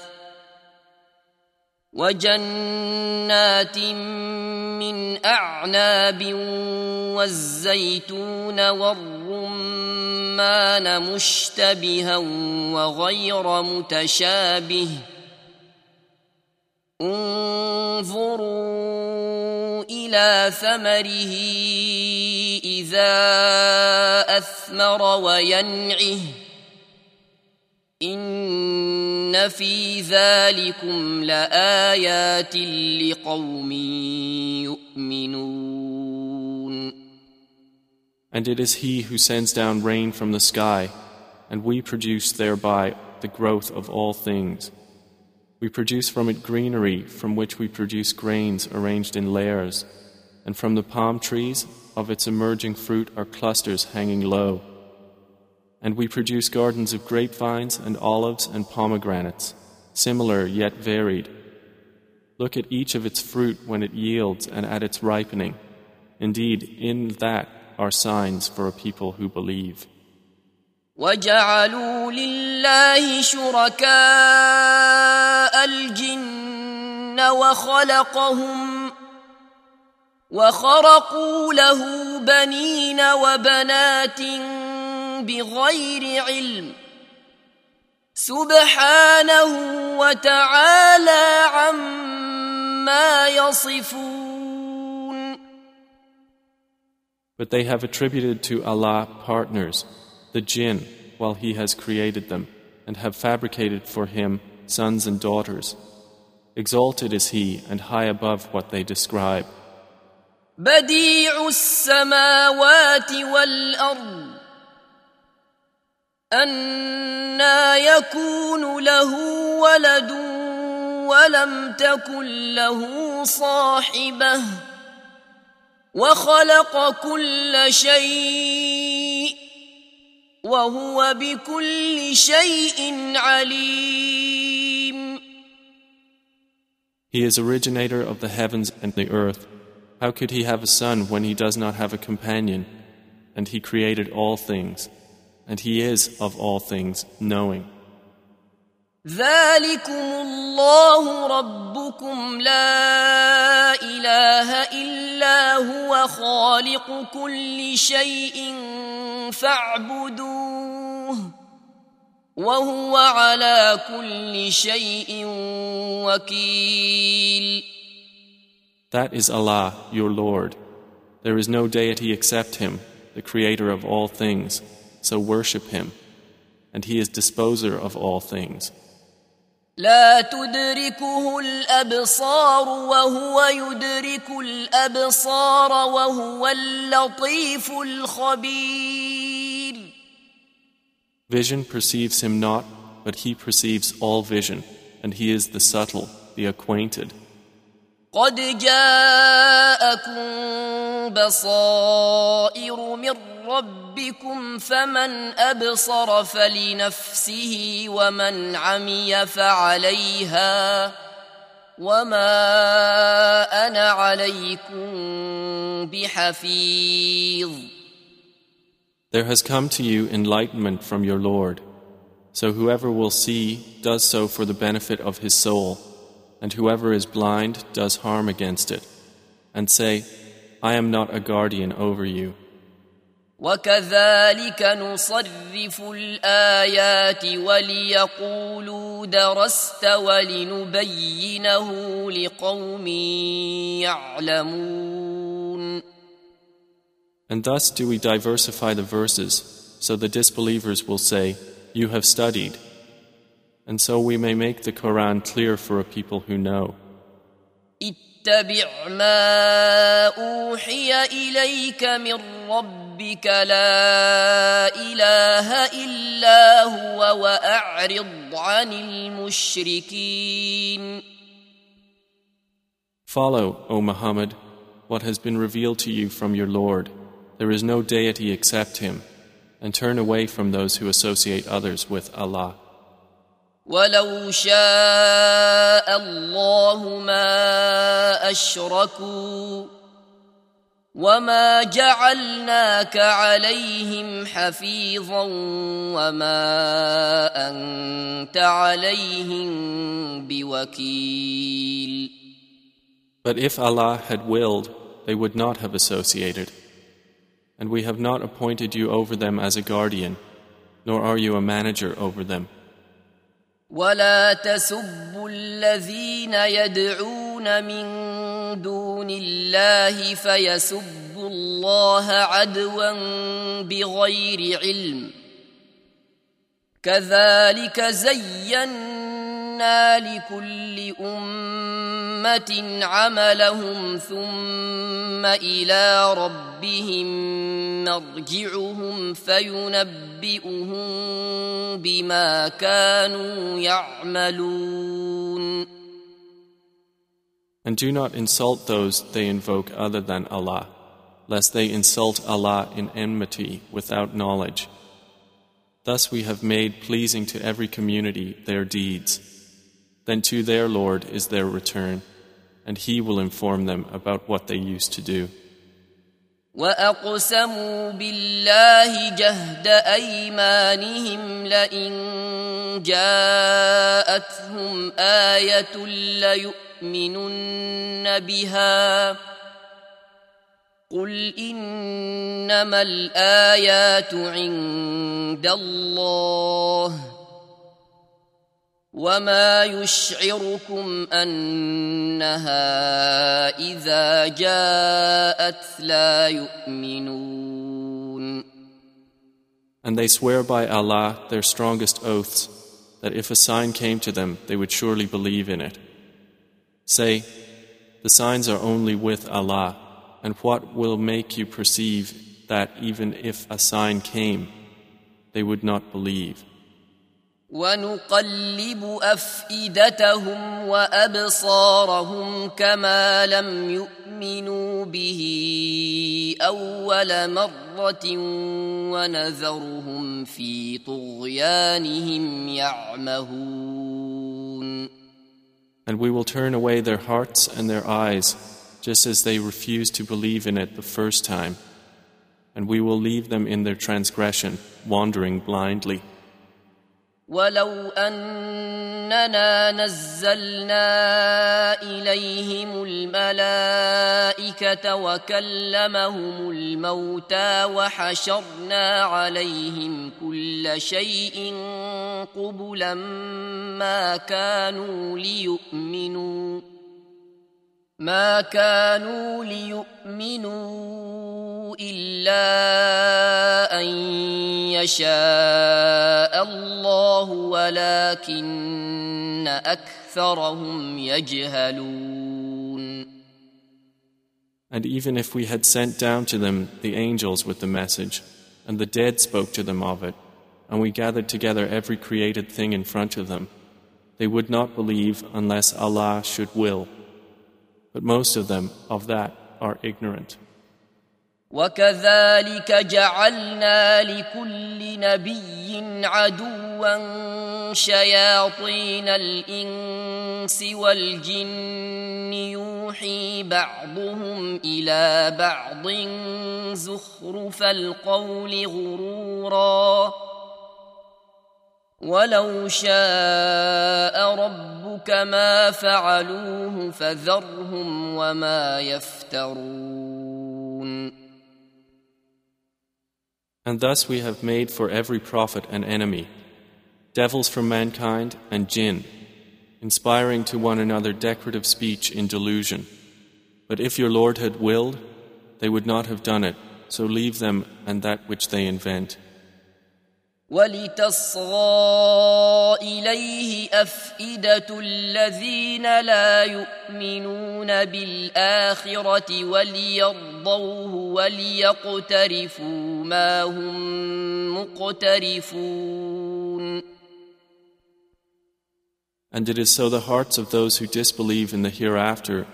وجنات من أعناب والزيتون والرمان مشتبها وغير متشابه. انظروا إلى ثمره إذا أثمر وينعه. إن في ذلكم لآيات لقوم يؤمنون And it is He who sends down rain from the sky, and we produce thereby the growth of all things. We produce from it greenery, from which we produce grains arranged in layers, and from the palm trees, of its emerging fruit are clusters hanging low. And we produce gardens of grapevines and olives and pomegranates, similar yet varied. Look at each of its fruit when it yields and at its ripening. Indeed, in that are signs for a people who believe. وجعلوا لله شركاء الجن وخلقهم وخرقوا له بنين وبنات بغير علم سبحانه وتعالى عما يصفون But they have attributed to Allah partners, the jinn, while He has created them, and have fabricated for Him sons and daughters. Exalted is He and high above what they describe. بديع السماوات والأرض أنا يكون له ولد ولم تكن له صاحبة وخلق كل شيء وهو بكل شيء عليم He is originator of the heavens and the earth. How could he have a son when he does not have a companion? And he created all things. And he is of all things knowing. ذلكم الله ربكم لا إله إلا هو خالق كل شيء فاعبدوه وهو على كل شيء وكيل That is Allah, your Lord. There is no deity except Him, the Creator of all things, so worship Him. And He is disposer of all things. لا تدركه الأبصار وهو يدرك الأبصار وهو اللطيف الخبير Vision perceives Him not, but He perceives all vision, and He is the subtle, the acquainted. قد جاءكم بصائر من ربكم فمن أبصر فلنفسه ومن عمي فعليها وما أنا عليكم بحفيظ There has come to you enlightenment from your Lord. So whoever will see does so for the benefit of his soul, and whoever is blind does harm against it. And say, I am not a guardian over you. وكذلك نصرف الآيات وليقولوا درست ولنبينه لقوم يعلمون And thus do we diversify the verses, so the disbelievers will say, You have studied. And so we may make the Quran clear for a people who know. اتبع ما أوحي إليك من ربك لا إله إلا هو وأعرض عن المشركين Follow, O Muhammad, what has been revealed to you from your Lord. There is no deity except Him, and turn away from those who associate others with Allah. ولو شاء الله ما أشركوا وما جعلناك عليهم حفيظا وما أنت عليهم بوكيل But if Allah had willed, they would not have associated. And we have not appointed you over them as a guardian, nor are you a manager over them. ولا تسبوا الذين يدعون من دون الله فيسبوا الله عدوا بغير علم كذلك زينا لكل أمة عملهم ثم إلى ربهم مرجعهم فينبئهم بما كانوا يعملون And do not insult those they invoke other than Allah, lest they insult Allah in enmity without knowledge. Thus we have made pleasing to every community their deeds. Then to their Lord is their return, and He will inform them about what they used to do. وأقسموا بالله جهد أيمانهم لئن جاءتهم آية ليؤمنون تؤمنن بها قل انما الايات عند الله وما يشعركم انها اذا جاءت لا يؤمنون And they swear by Allah their strongest oaths that if a sign came to them, they would surely believe in it. Say, the signs are only with Allah, and what will make you perceive that even if a sign came, they would not believe? ونقلب افئدتهم وابصارهم كما لم يؤمنوا به اول مره ونذرهم في طغيانهم يعمهون And we will turn away their hearts and their eyes, just as they refused to believe in it the first time. And we will leave them in their transgression, wandering blindly. ولو أننا نزلنا إليهم الملائكة وكلمهم الموتى وحشرنا عليهم كل شيء قبلا ما كانوا ليؤمنوا ما كانوا ليؤمنوا الا ان يشاء الله ولكن اكثرهم يجهلون And even if we had sent down to them the angels with the message, and the dead spoke to them of it, and we gathered together every created thing in front of them, they would not believe unless Allah should will. But most of them of that are ignorant. وكذلك جعلنا لكل نبي عدوا شياطين الانس والجن يوحي بعضهم إلى بعض زخرف القول غرورا ولو شاء ربك ما فعلوه فذرهم وما يفترون And thus we have made for every prophet an enemy, devils from mankind and jinn, inspiring to one another decorative speech in delusion. But if your Lord had willed, they would not have done it, so leave them and that which they invent. ولتصغى اليه افئده الذين لا يؤمنون بالاخره وليرضوه وليقترفوا ما هم مقترفون And it is so the hearts of those who disbelieve in the hereafter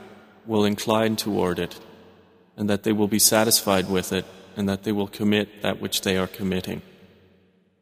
will incline toward it, and that they will be satisfied with it, and that they will commit that which they are committing.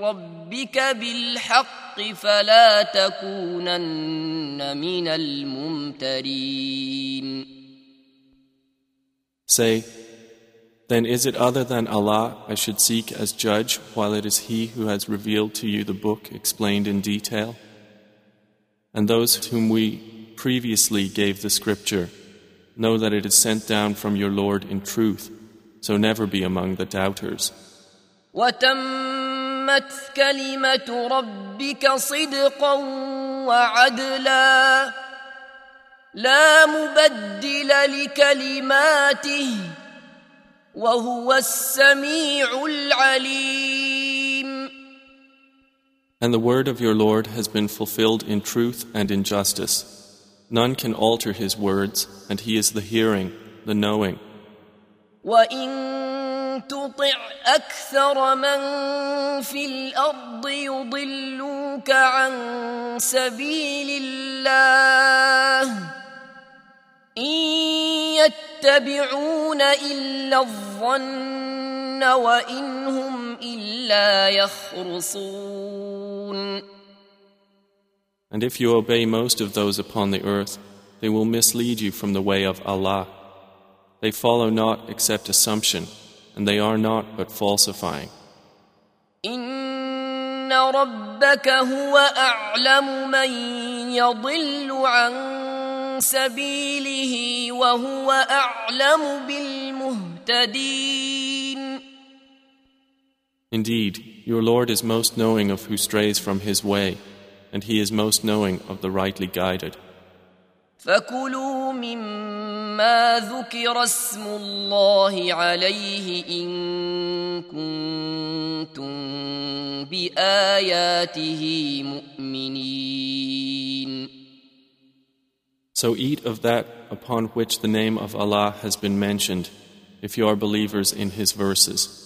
ربك بالحق فلا تكونن من الممترين Say, then is it other than Allah I should seek as judge while it is He who has revealed to you the book explained in detail? And those whom we previously gave the scripture, know that it is sent down from your Lord in truth, so never be among the doubters. وتمت كلمة ربك صدقا وعدلا لا مبدل لكلماته وهو السميع العليم And the word of your Lord has been fulfilled in truth and in justice. None can alter his words, and he is the hearing, the knowing. وإن تطع أكثر من في الأرض يضلوك عن سبيل الله إن يتبعون إلا الظن وإن هم إلا يخرصون And if you obey most of those upon the earth, they will mislead you from the way of Allah. They follow not except assumption, and they are not but falsifying. إن ربك هو أعلم من يضل عن سبيله وهو أعلم بالمهتدين Indeed, your Lord is most knowing of who strays from his way, and he is most knowing of the rightly guided. فكلوا مما ذكر اسم الله عليه إن كنتم بآياته مؤمنين So eat of that upon which the name of Allah has been mentioned, if you are believers in His verses.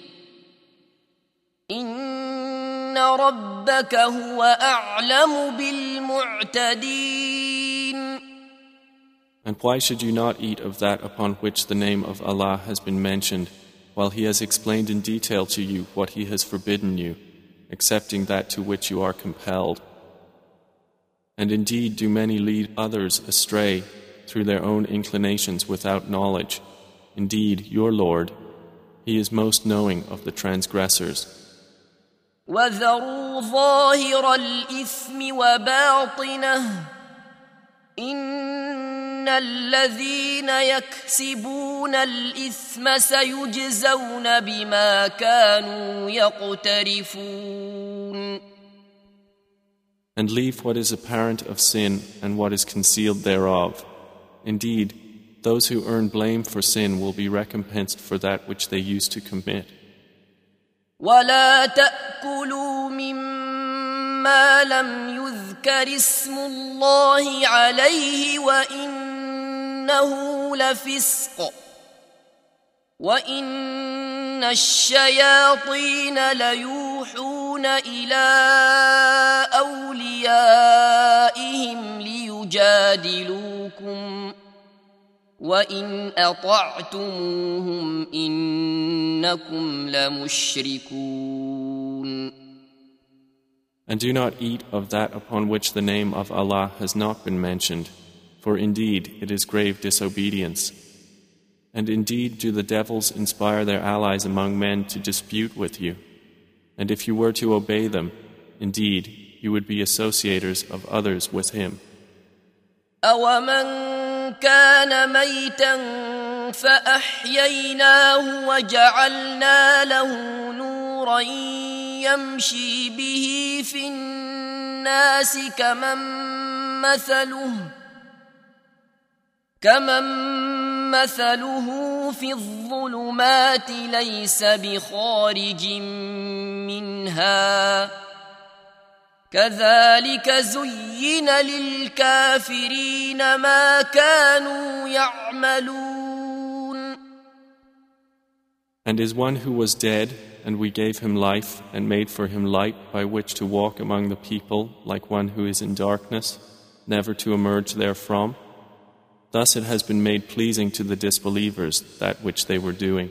إن ربك هو أعلم بالمعتدين And why should you not eat of that upon which the name of Allah has been mentioned, while He has explained in detail to you what He has forbidden you, excepting that to which you are compelled? And indeed, do many lead others astray through their own inclinations without knowledge. Indeed, your Lord, He is most knowing of the transgressors. وذروا ظاهر الإثم وباطنه إن الذين يكسبون الإثم سيجزون بما كانوا يقترفون And leave what is apparent of sin and what is concealed thereof. Indeed, those who earn blame for sin will be recompensed for that which they used to commit. ولا تأكلوا مما لم يذكر اسم الله عليه وإنه لفسق وإن الشياطين ليوحون إلى أوليائهم ليجادلوكم وإن أطعتموهم إنكم لمشركون And do not eat of that upon which the name of Allah has not been mentioned, for indeed it is grave disobedience. And indeed do the devils inspire their allies among men to dispute with you. And if you were to obey them, indeed you would be associators of others with him. أومن كان ميتا فأحييناه وجعلنا له نورا يمشي به في الناس كمن مثله كمن مثله في الظلمات ليس بخارج منها. كذلك زين للكافرين ما كانوا يعملون And is one who was dead, and we gave him life, and made for him light by which to walk among the people, like one who is in darkness, never to emerge therefrom? Thus it has been made pleasing to the disbelievers that which they were doing.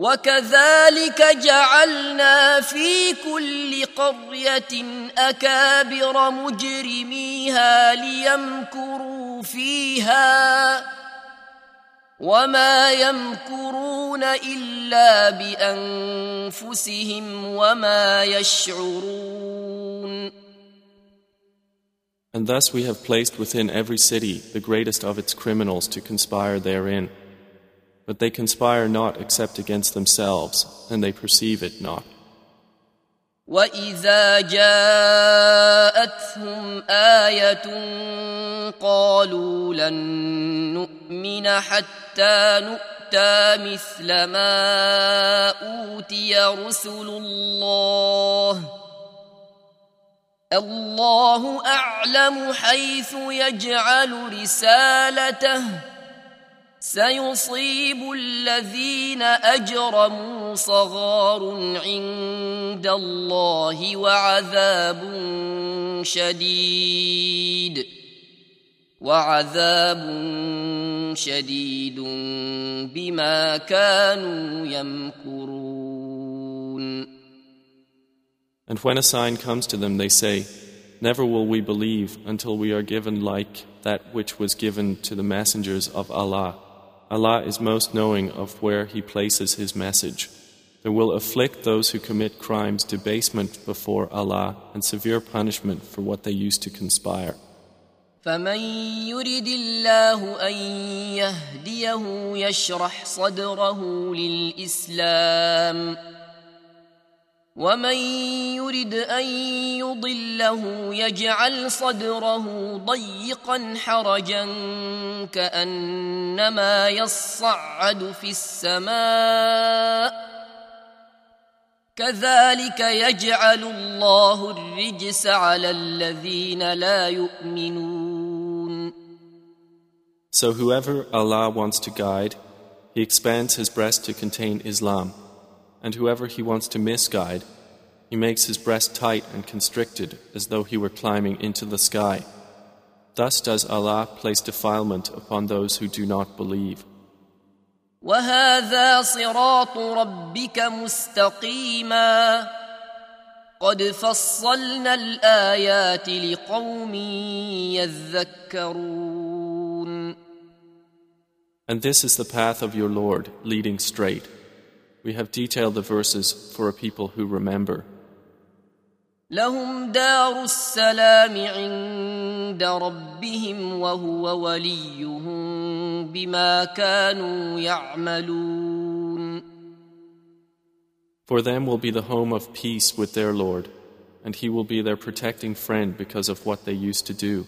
وكذلك جعلنا في كل قرية أكابر مجرميها ليمكروا فيها وما يمكرون إلا بأنفسهم وما يشعرون And thus we have placed within every city the greatest of its criminals to conspire therein. But they conspire not except against themselves, and they perceive it not. وإذا جاءتهم آية قالوا لن نؤمن حتى نؤتى مثل ما أوتي رسل الله ۖ الله اعلم حيث يجعل رسالته سيصيب الذين اجرموا صغار عند الله وعذاب شديد وعذاب شديد بما كانوا يمكرون And when a sign comes to them, they say, Never will we believe until we are given like that which was given to the messengers of Allah. Allah is most knowing of where He places His message. There will afflict those who commit crimes debasement before Allah and severe punishment for what they used to conspire. فمن يرد الله أن يهديه يشرح صدره للإسلام ومن يرد ان يضله يجعل صدره ضيقا حرجا كانما يصعد في السماء كذلك يجعل الله الرجس على الذين لا يؤمنون So whoever Allah wants to guide, He expands his breast to contain Islam. and whoever he wants to misguide, he makes his breast tight and constricted as though he were climbing into the sky. Thus does Allah place defilement upon those who do not believe. وهذا صراط ربك مستقيما قد فصلنا الآيات لقوم يذكرون And this is the path of your Lord, leading straight. We have detailed the verses for a people who remember. لهم دار السلام عند ربهم وهو وليهم بما كانوا يعملون For them will be the home of peace with their Lord, and He will be their protecting friend because of what they used to do.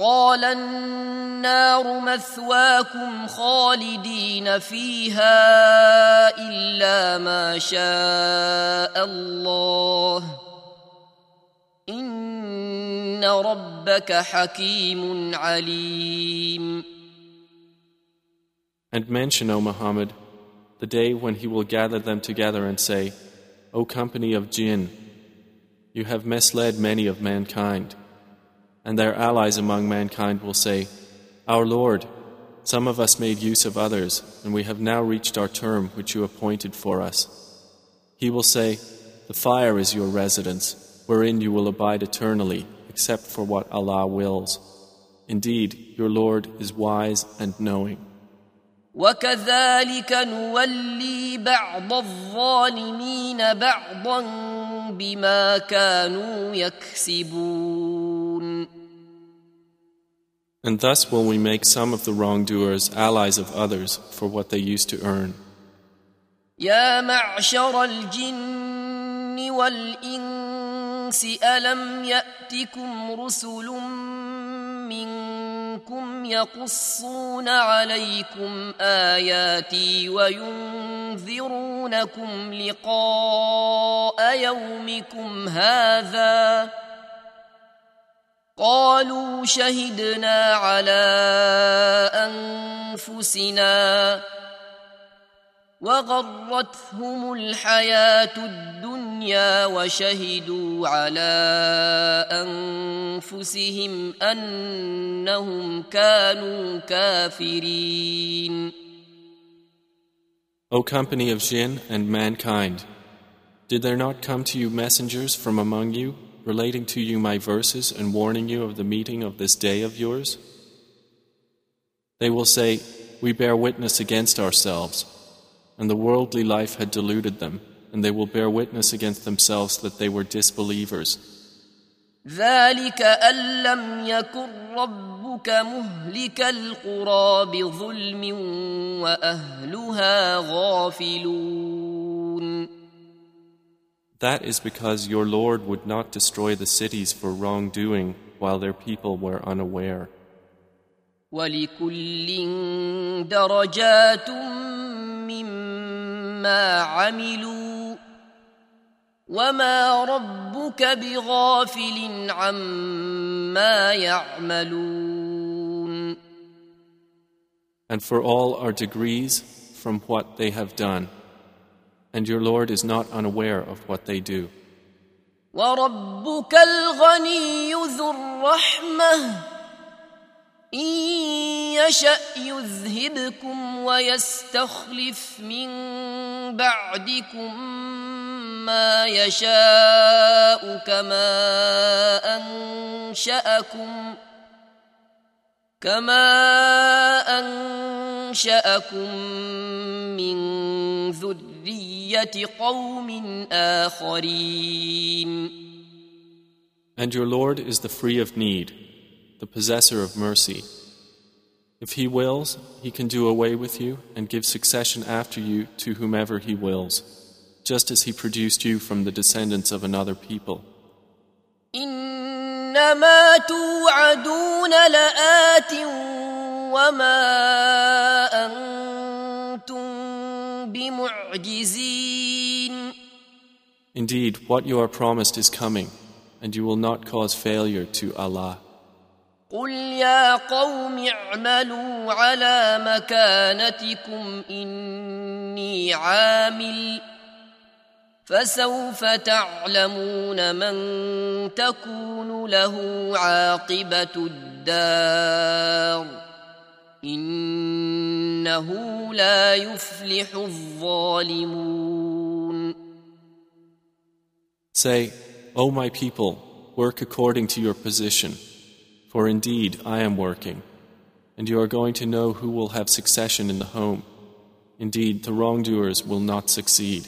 قال النار مثواكم خالدين فيها الا ما شاء الله ان ربك حكيم عليم And mention, O Muhammad, the day when he will gather them together and say, O company of jinn, you have misled many of mankind. And their allies among mankind will say, Our Lord, some of us made use of others, and we have now reached our term which you appointed for us. He will say, The fire is your residence, wherein you will abide eternally, except for what Allah wills. Indeed, your Lord is wise and knowing. وكذلك نولي بعض الظالمين بعضا بما كانوا يكسبون And thus will we make some of the wrongdoers allies of others for what they used to earn. يا معشر الجن والإنس ألم يأتكم رسل يقصون عليكم آياتي وينذرونكم لقاء يومكم هذا قالوا شهدنا على أنفسنا وغرتهم الحياة الدنيا وشهدوا على أنفسهم أنهم كانوا كافرين. O company of jinn and mankind, did there not come to you messengers from among you, relating to you my verses and warning you of the meeting of this day of yours? They will say, We bear witness against ourselves and the worldly life had deluded them, and they will bear witness against themselves that they were disbelievers. ذلك أن لم يكن ربك مهلك القرى بظلم وأهلها غافلون That is because your Lord would not destroy the cities for wrongdoing while their people were unaware. ولكل درجات مما عملوا وما ربك بغافل عما يعملون And for all are degrees from what they have done, and your Lord is not unaware of what they do. وربك الغني ذو الرحمه إن يشأ يذهبكم ويستخلف من بعدكم ما يشاء كما أنشأكم كما أنشأكم من ذرية قوم آخرين And your Lord is the free of need, the possessor of mercy. If He wills, He can do away with you and give succession after you to whomever He wills, just as He produced you from the descendants of another people. إنما توعدون لآت وما أنتم بمعجزين Indeed, what you are promised is coming, and you will not cause failure to Allah. قل يا قوم اعملوا على مكانتكم إني عامل فسوف تعلمون من تكون له عاقبة الدار إنه لا يفلح الظالمون Say, O my people, work according to your position. For indeed, I am working, and you are going to know who will have succession in the home. Indeed, the wrongdoers will not succeed.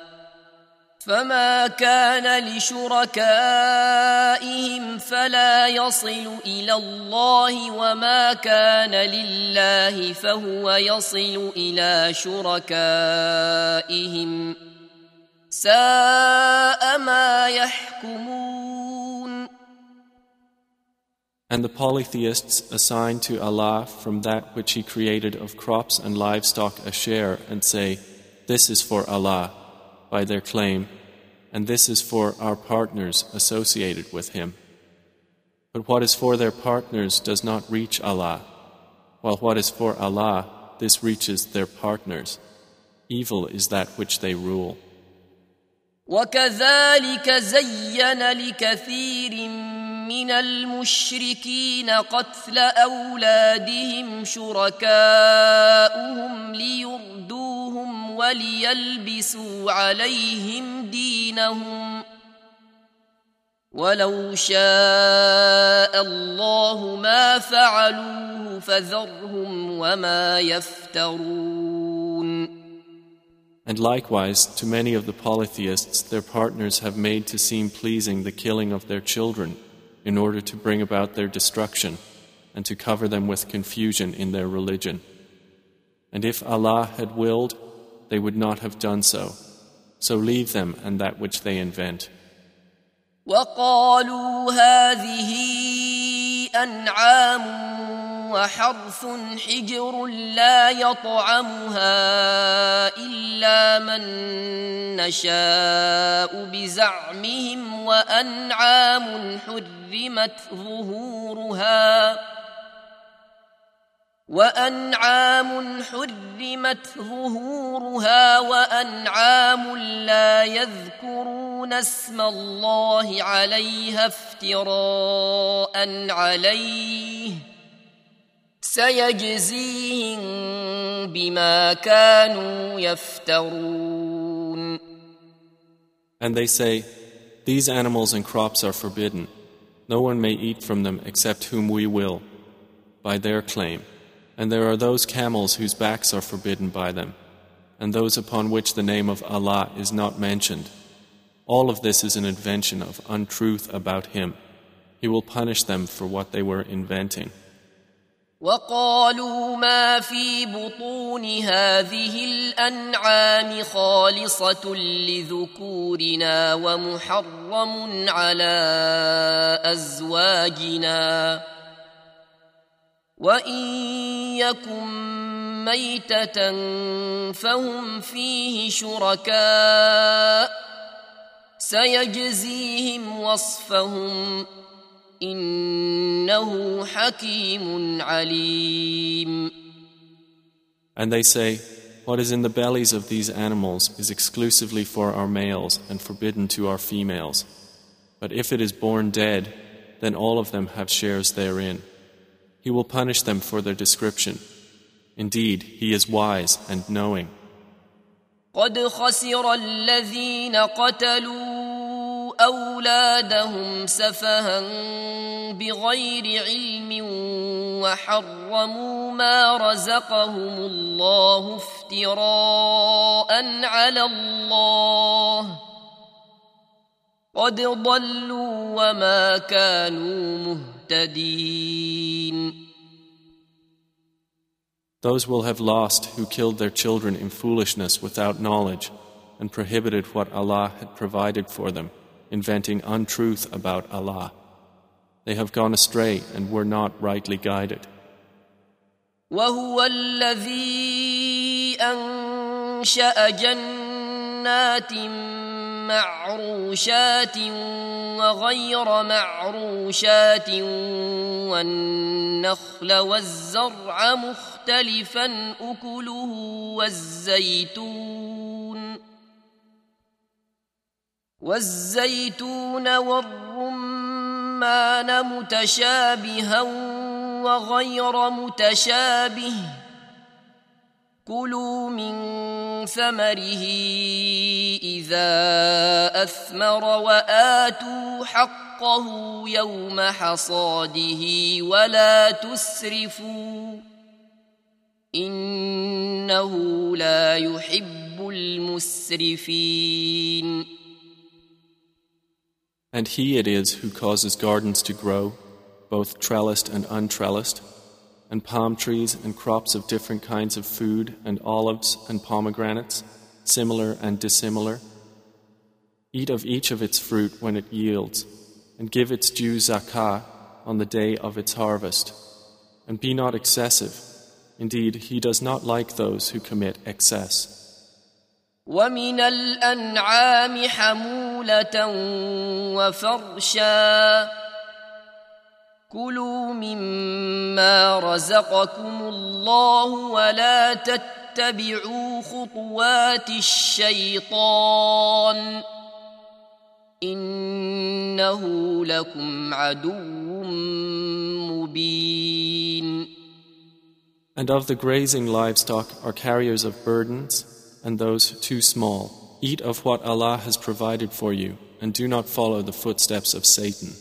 فما كان لشركائهم فلا يصل الى الله وما كان لله فهو يصل الى شركائهم ساء ما يحكمون And the polytheists assign to Allah from that which He created of crops and livestock a share and say, This is for Allah. by their claim, and this is for our partners associated with Him. But what is for their partners does not reach Allah, while what is for Allah, this reaches their partners. Evil is that which they rule. وكذلك زين لكثير من المشركين قتل أولادهم شركاؤهم ليردوهم وليلبسوا عليهم دينهم ولو شاء الله ما فعلوه فذرهم وما يفترون And likewise, to many of the polytheists, their partners have made to seem pleasing the killing of their children, in order to bring about their destruction and to cover them with confusion in their religion. And if Allah had willed, they would not have done so. So leave them and that which they invent. وقالوا هذه أنعام وحرث حجر لا يطعمها إلا من نشاء بزعمهم وأنعام حرمت ظهورها وأنعام حرمت ظهورها وأنعام لا يذكرون اسم الله عليها افتراء عليه سيجزيهم بما كانوا يفترون And they say, These animals and crops are forbidden. No one may eat from them except whom we will, by their claim. And there are those camels whose backs are forbidden by them, and those upon which the name of Allah is not mentioned. All of this is an invention of untruth about Him. He will punish them for what they were inventing. وقالوا ما في بطون هذه الانعام خالصه لذكورنا ومحرم على ازواجنا وان يكن ميته فهم فيه شركاء سيجزيهم وصفهم انه حكيم عليم And they say, What is in the bellies of these animals is exclusively for our males and forbidden to our females. But if it is born dead, then all of them have shares therein. He will punish them for their description. Indeed, He is wise and knowing. قد خسر الذين قتلوا أولادهم سفها بغير علم وحرموا ما رزقهم الله افتراء على الله قد ضلوا وما كانوا مهتدين Those will have lost who killed their children in foolishness without knowledge and prohibited what Allah had provided for them, inventing untruth about Allah. They have gone astray and were not rightly guided. وهو الذي أنشأ جنات معروشات وغير معروشات والنخل والزرع مختلفا أكله والزيتون والزيتون والرمان متشابها وغير متشابه كلوا من ثمره إذا أثمر وآتوا حقه يوم حصاده ولا تسرفوا إنه لا يحب المسرفين. And he it is who causes gardens to grow, both trellised and untrellised, and palm trees and crops of different kinds of food, and olives and pomegranates, similar and dissimilar. Eat of each of its fruit when it yields, and give its due zakah on the day of its harvest. And be not excessive. Indeed, He does not like those who commit excess. ومن الأنعام حمولة وفرشا كلوا مما رزقكم الله ولا تتبعوا خطوات الشيطان انه لكم عدو مبين And of the grazing livestock are carriers of burdens and those too small. Eat of what Allah has provided for you, and do not follow the footsteps of Satan.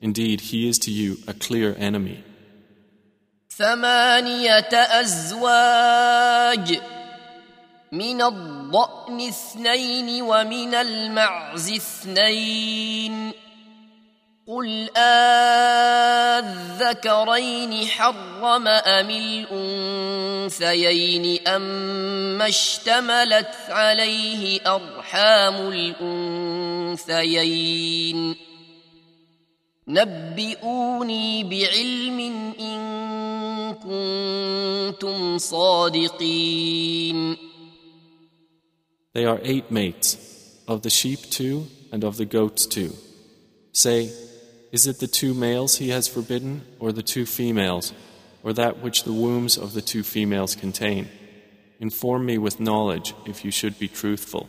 Indeed, he is to you a clear enemy. ثمانية أزواج من الضأن اثنين ومن المعز اثنين قل آذكرين حرم أم الأنثيين أما اشتملت عليه أرحام الأنثيين نبئوني بعلم إن كنتم صادقين They are eight mates, of the sheep two and of the goats two. Say, is it the two males he has forbidden or the two females or that which the wombs of the two females contain? Inform me with knowledge if you should be truthful.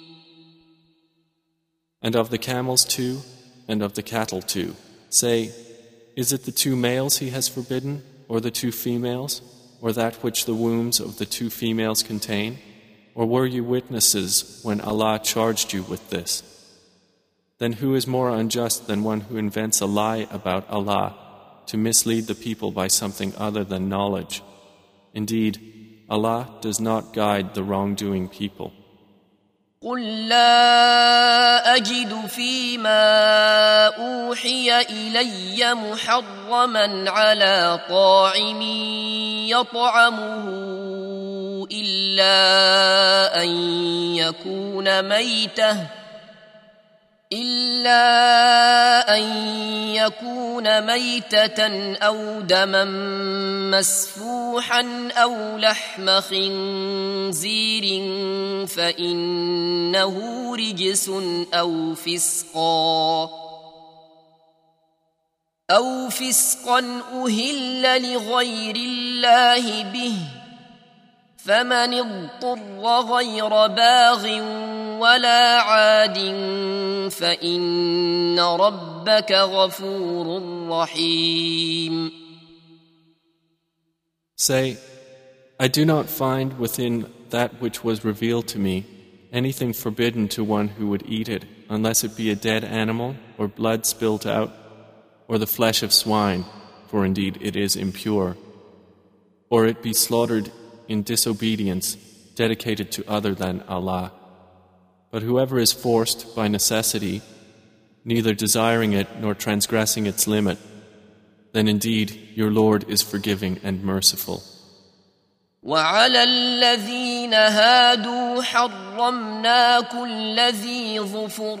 And of the camels two, and of the cattle two. Say, is it the two males he has forbidden, or the two females, or that which the wombs of the two females contain? Or were you witnesses when Allah charged you with this? Then who is more unjust than one who invents a lie about Allah to mislead the people by something other than knowledge? Indeed, Allah does not guide the wrongdoing people. قل لا اجد فيما اوحي الي محرما على طاعم يطعمه الا ان يكون ميته إلا أن يكون ميتة أو دما مسفوحا أو لحم خنزير فإنه رجس أو فسقا أو فسقا أهل لغير الله به فمن اضطر غير باغ ولا عاد فإن ربك غفور رحيم Say, I do not find within that which was revealed to me anything forbidden to one who would eat it, unless it be a dead animal, or blood spilt out, or the flesh of swine, for indeed it is impure, or it be slaughtered in disobedience dedicated to other than Allah. But whoever is forced by necessity, neither desiring it nor transgressing its limit, then indeed your Lord is forgiving and merciful. وعلى الذين هادوا حرمنا كل ذي ظفر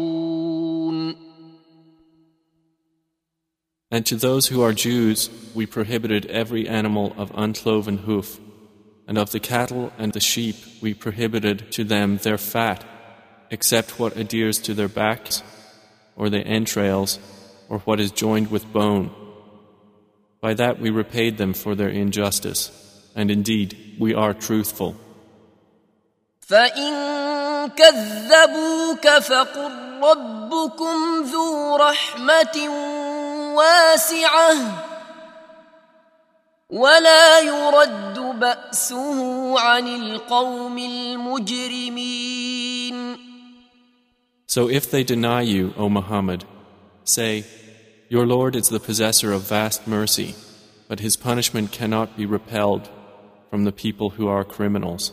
And to those who are Jews, we prohibited every animal of uncloven hoof, and of the cattle and the sheep, we prohibited to them their fat, except what adheres to their backs, or the entrails, or what is joined with bone. By that we repaid them for their injustice, and indeed we are truthful. فإن كذبوك فقل ربكم ذو رحمة واسعة ولا يرد بأسه عن القوم المجرمين So if they deny you, O Muhammad, say, Your Lord is the possessor of vast mercy, but his punishment cannot be repelled from the people who are criminals.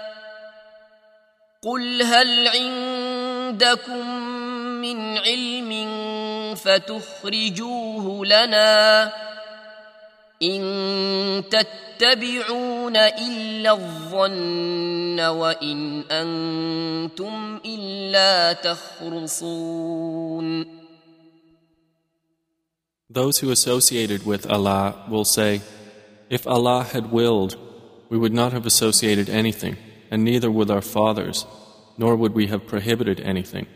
قل هل عندكم من علم فتخرجوه لنا ان تتبعون الا الظن وان أنتم الا تخرصون Those who associated with Allah will say, If Allah had willed, we would not have associated anything. and neither would our fathers, nor would we have prohibited anything.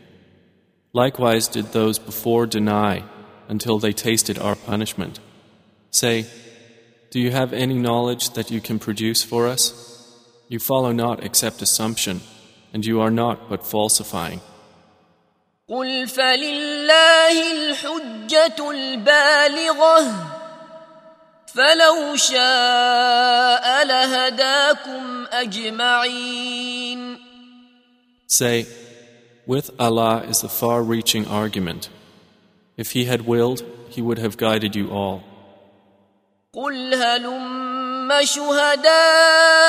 Likewise did those before deny until they tasted our punishment. Say, Do you have any knowledge that you can produce for us? You follow not except assumption, and you are not but falsifying. قل فلله الحجة البالغة فلو شاء لهداكم أجمعين Say, with Allah is the far reaching argument. If He had willed, He would have guided you all. قل هلم شهداءكم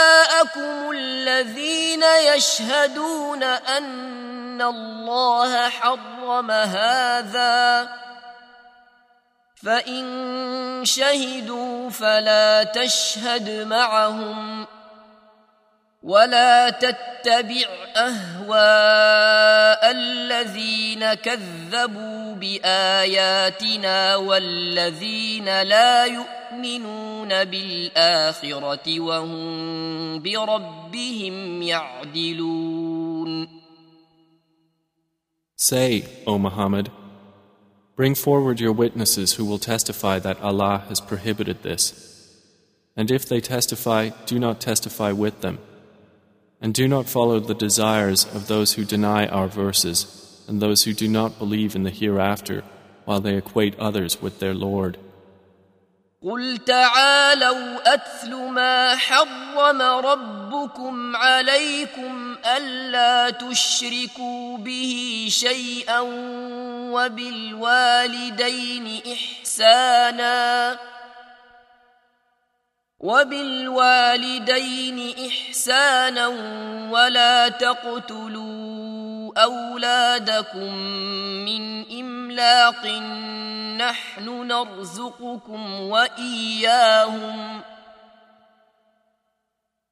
الذين يشهدون أن الله حرم هذا فان شهدوا فلا تشهد معهم ولا تتبع اهواء الذين كذبوا باياتنا والذين لا يؤمنون بالاخره وهم بربهم يعدلون Say, O Muhammad, Bring forward your witnesses who will testify that Allah has prohibited this. And if they testify, do not testify with them. And do not follow the desires of those who deny our verses and those who do not believe in the hereafter while they equate others with their Lord. قل تعالوا اتل ما حرم ربكم عليكم الا تشركوا به شيئا وبالوالدين احسانا وبالوالدين احسانا ولا تقتلوا اولادكم من املاق نحن نرزقكم واياهم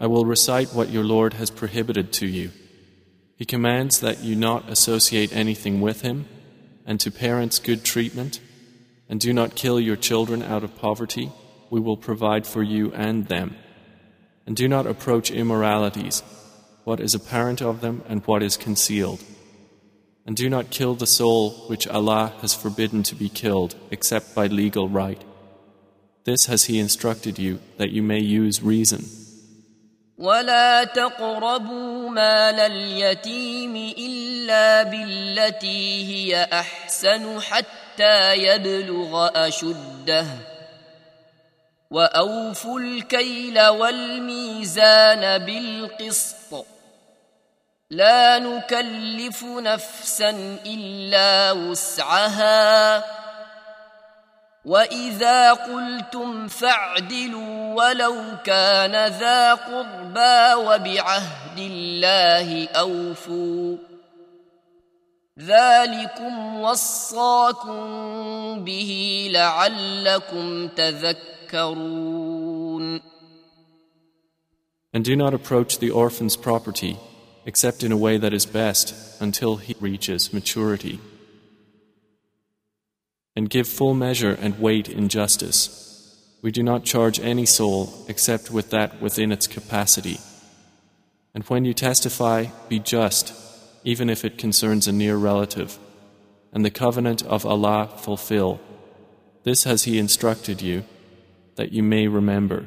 I will recite what your Lord has prohibited to you. He commands that you not associate anything with him, and to parents good treatment, and do not kill your children out of poverty, we will provide for you and them. And do not approach immoralities, what is apparent of them and what is concealed. And do not kill the soul which Allah has forbidden to be killed except by legal right. This has He instructed you that you may use reason. ولا تقربوا مال اليتيم إلا بالتي هي أحسن حتى يبلغ أشده وأوفوا الكيل والميزان بالقسط لا نكلف نفسا الا وسعها واذا قلتم فاعدلوا ولو كان ذا قربى وبعهد الله اوفوا ذلكم وصاكم به لعلكم تذكرون And do not approach the orphan's property except in a way that is best until he reaches maturity. And give full measure and weight in justice. We do not charge any soul except with that within its capacity. And when you testify, be just, even if it concerns a near relative. And the covenant of Allah fulfill. This has He instructed you, that you may remember.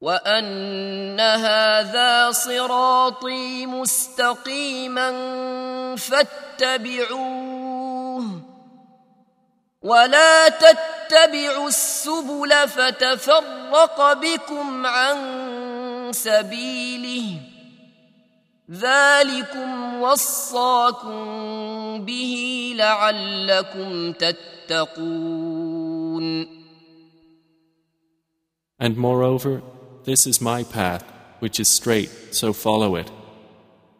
وان هذا صراطي مستقيما فاتبعوه ولا تتبعوا السبل فتفرق بكم عن سبيله ذلكم وصاكم به لعلكم تتقون And moreover, This is my path, which is straight, so follow it.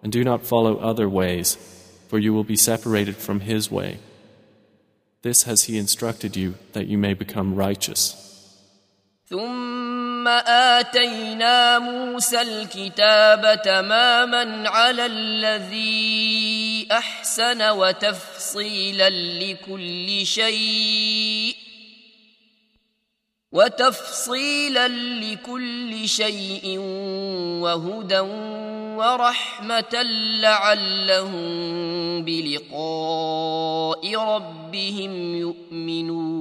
And do not follow other ways, for you will be separated from His way. This has He instructed you that you may become righteous. ثم آتينا موسى الكتاب تماما على الذي أحسن وتفصيلا لكل شيء وتفصيلا لكل شيء وهدى ورحمه لعلهم بلقاء ربهم يؤمنون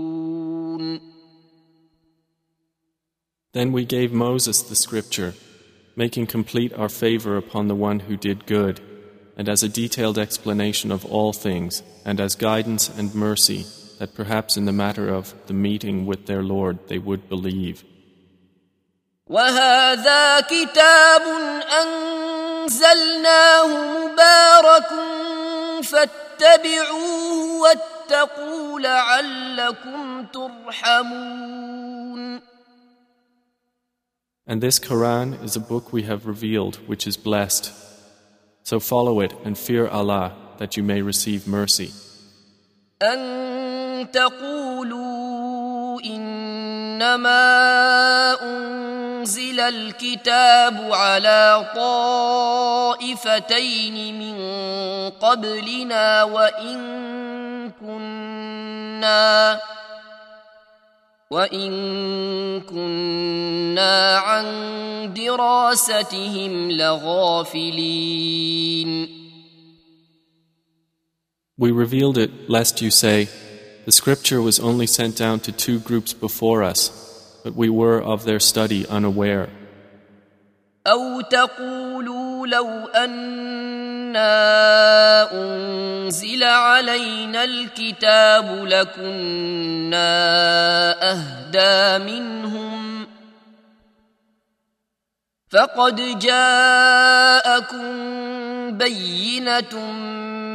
Then we gave Moses the scripture, making complete our favor upon the one who did good, and as a detailed explanation of all things, and as guidance and mercy that perhaps in the matter of the meeting with their Lord they would believe. وهذا كتاب أنزلناه مبارك فاتبعوه واتقوا لعلكم ترحمون And this Quran is a book we have revealed which is blessed. So follow it and fear Allah that you may receive mercy. أن تقولوا إنما أنزل الكتاب على طائفتين من قبلنا وإن كنا وإن كنا عن دراستهم لغافلين. We revealed it lest you say, The scripture was only sent down to two groups before us, but we were of their study unaware. أو تقولوا لو أنا أنزل علينا الكتاب لكنا أهدى منهم فقد جاءكم بينة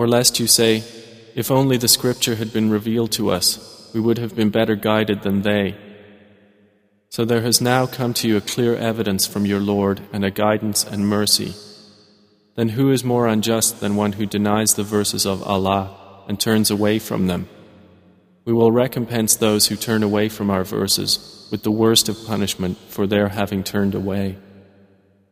Or lest you say, If only the scripture had been revealed to us, we would have been better guided than they. So there has now come to you a clear evidence from your Lord and a guidance and mercy. Then who is more unjust than one who denies the verses of Allah and turns away from them? We will recompense those who turn away from our verses with the worst of punishment for their having turned away.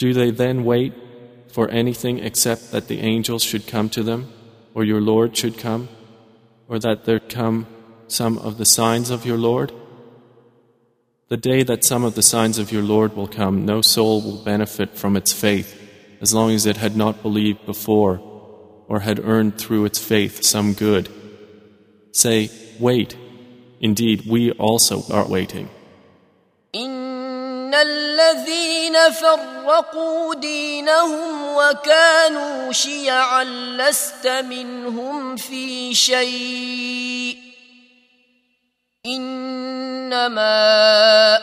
Do they then wait for anything except that the angels should come to them? Or your Lord should come, or that there come some of the signs of your Lord? The day that some of the signs of your Lord will come, no soul will benefit from its faith as long as it had not believed before or had earned through its faith some good. Say, Wait, indeed, we also are waiting. إن الذين فرقوا دينهم وكانوا شيعا لست منهم في شيء إنما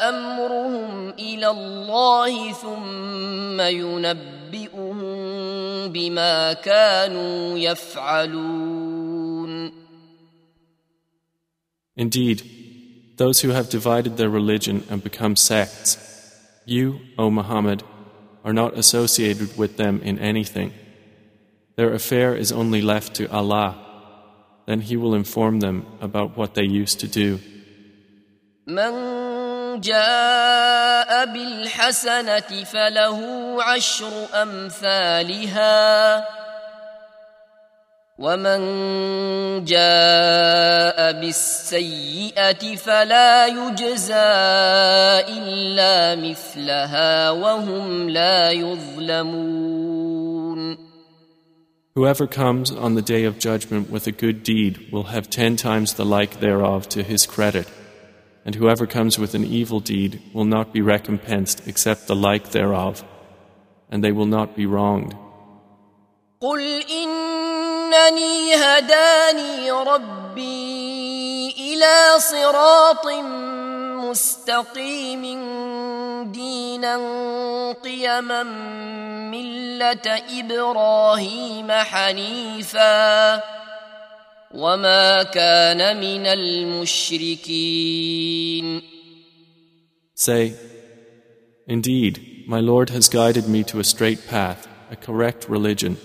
أمرهم إلى الله ثم ينبئهم بما كانوا يفعلون Indeed, those who have divided their religion and become sects, you, O Muhammad, are not associated with them in anything. Their affair is only left to Allah. Then He will inform them about what they used to do. من جاء بالحسنة فله عشر أمثالها ومن جاء بالسيئة فلا يجزى إلا مثلها وهم لا يظلمون Whoever comes on the day of judgment with a good deed will have ten times the like thereof to his credit, and whoever comes with an evil deed will not be recompensed except the like thereof, and they will not be wronged. قل إنني هداني ربي إلى صراط مستقيم دينا قيما ملة إبراهيم حنيفا وما كان من المشركين. Say, Indeed, my Lord has guided me to a straight path, a correct religion,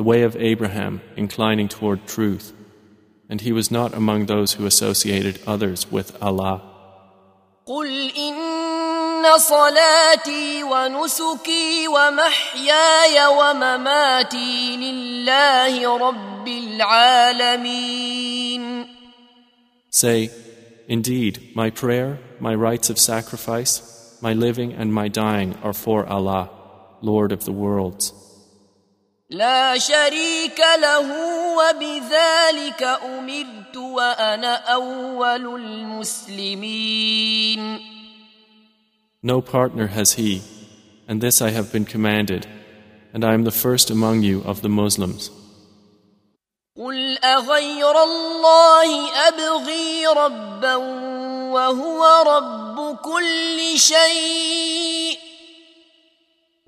the way of Abraham, inclining toward truth. And he was not among those who associated others with Allah. قل إن صلاتي ونسكي ومحياي ومماتي لله رب العالمين Say, Indeed, my prayer, my rites of sacrifice, my living and my dying are for Allah, Lord of the worlds. لا شريك له وبذلك أمرت وأنا أول المسلمين No partner has he, and this I have been commanded, and I am the first among you of the Muslims. قل أغير الله أبغي ربا وهو رب كل شيء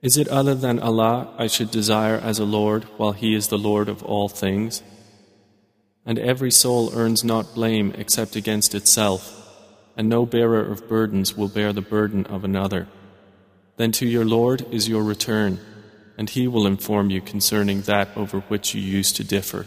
Is it other than Allah I should desire as a Lord while He is the Lord of all things? And every soul earns not blame except against itself, and no bearer of burdens will bear the burden of another. Then to your Lord is your return, and He will inform you concerning that over which you used to differ.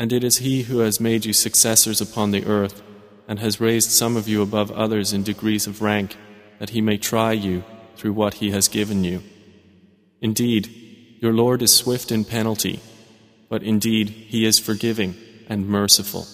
And it is He who has made you successors upon the earth, and has raised some of you above others in degrees of rank, that He may try you through what He has given you. Indeed, your Lord is swift in penalty, but indeed He is forgiving and merciful.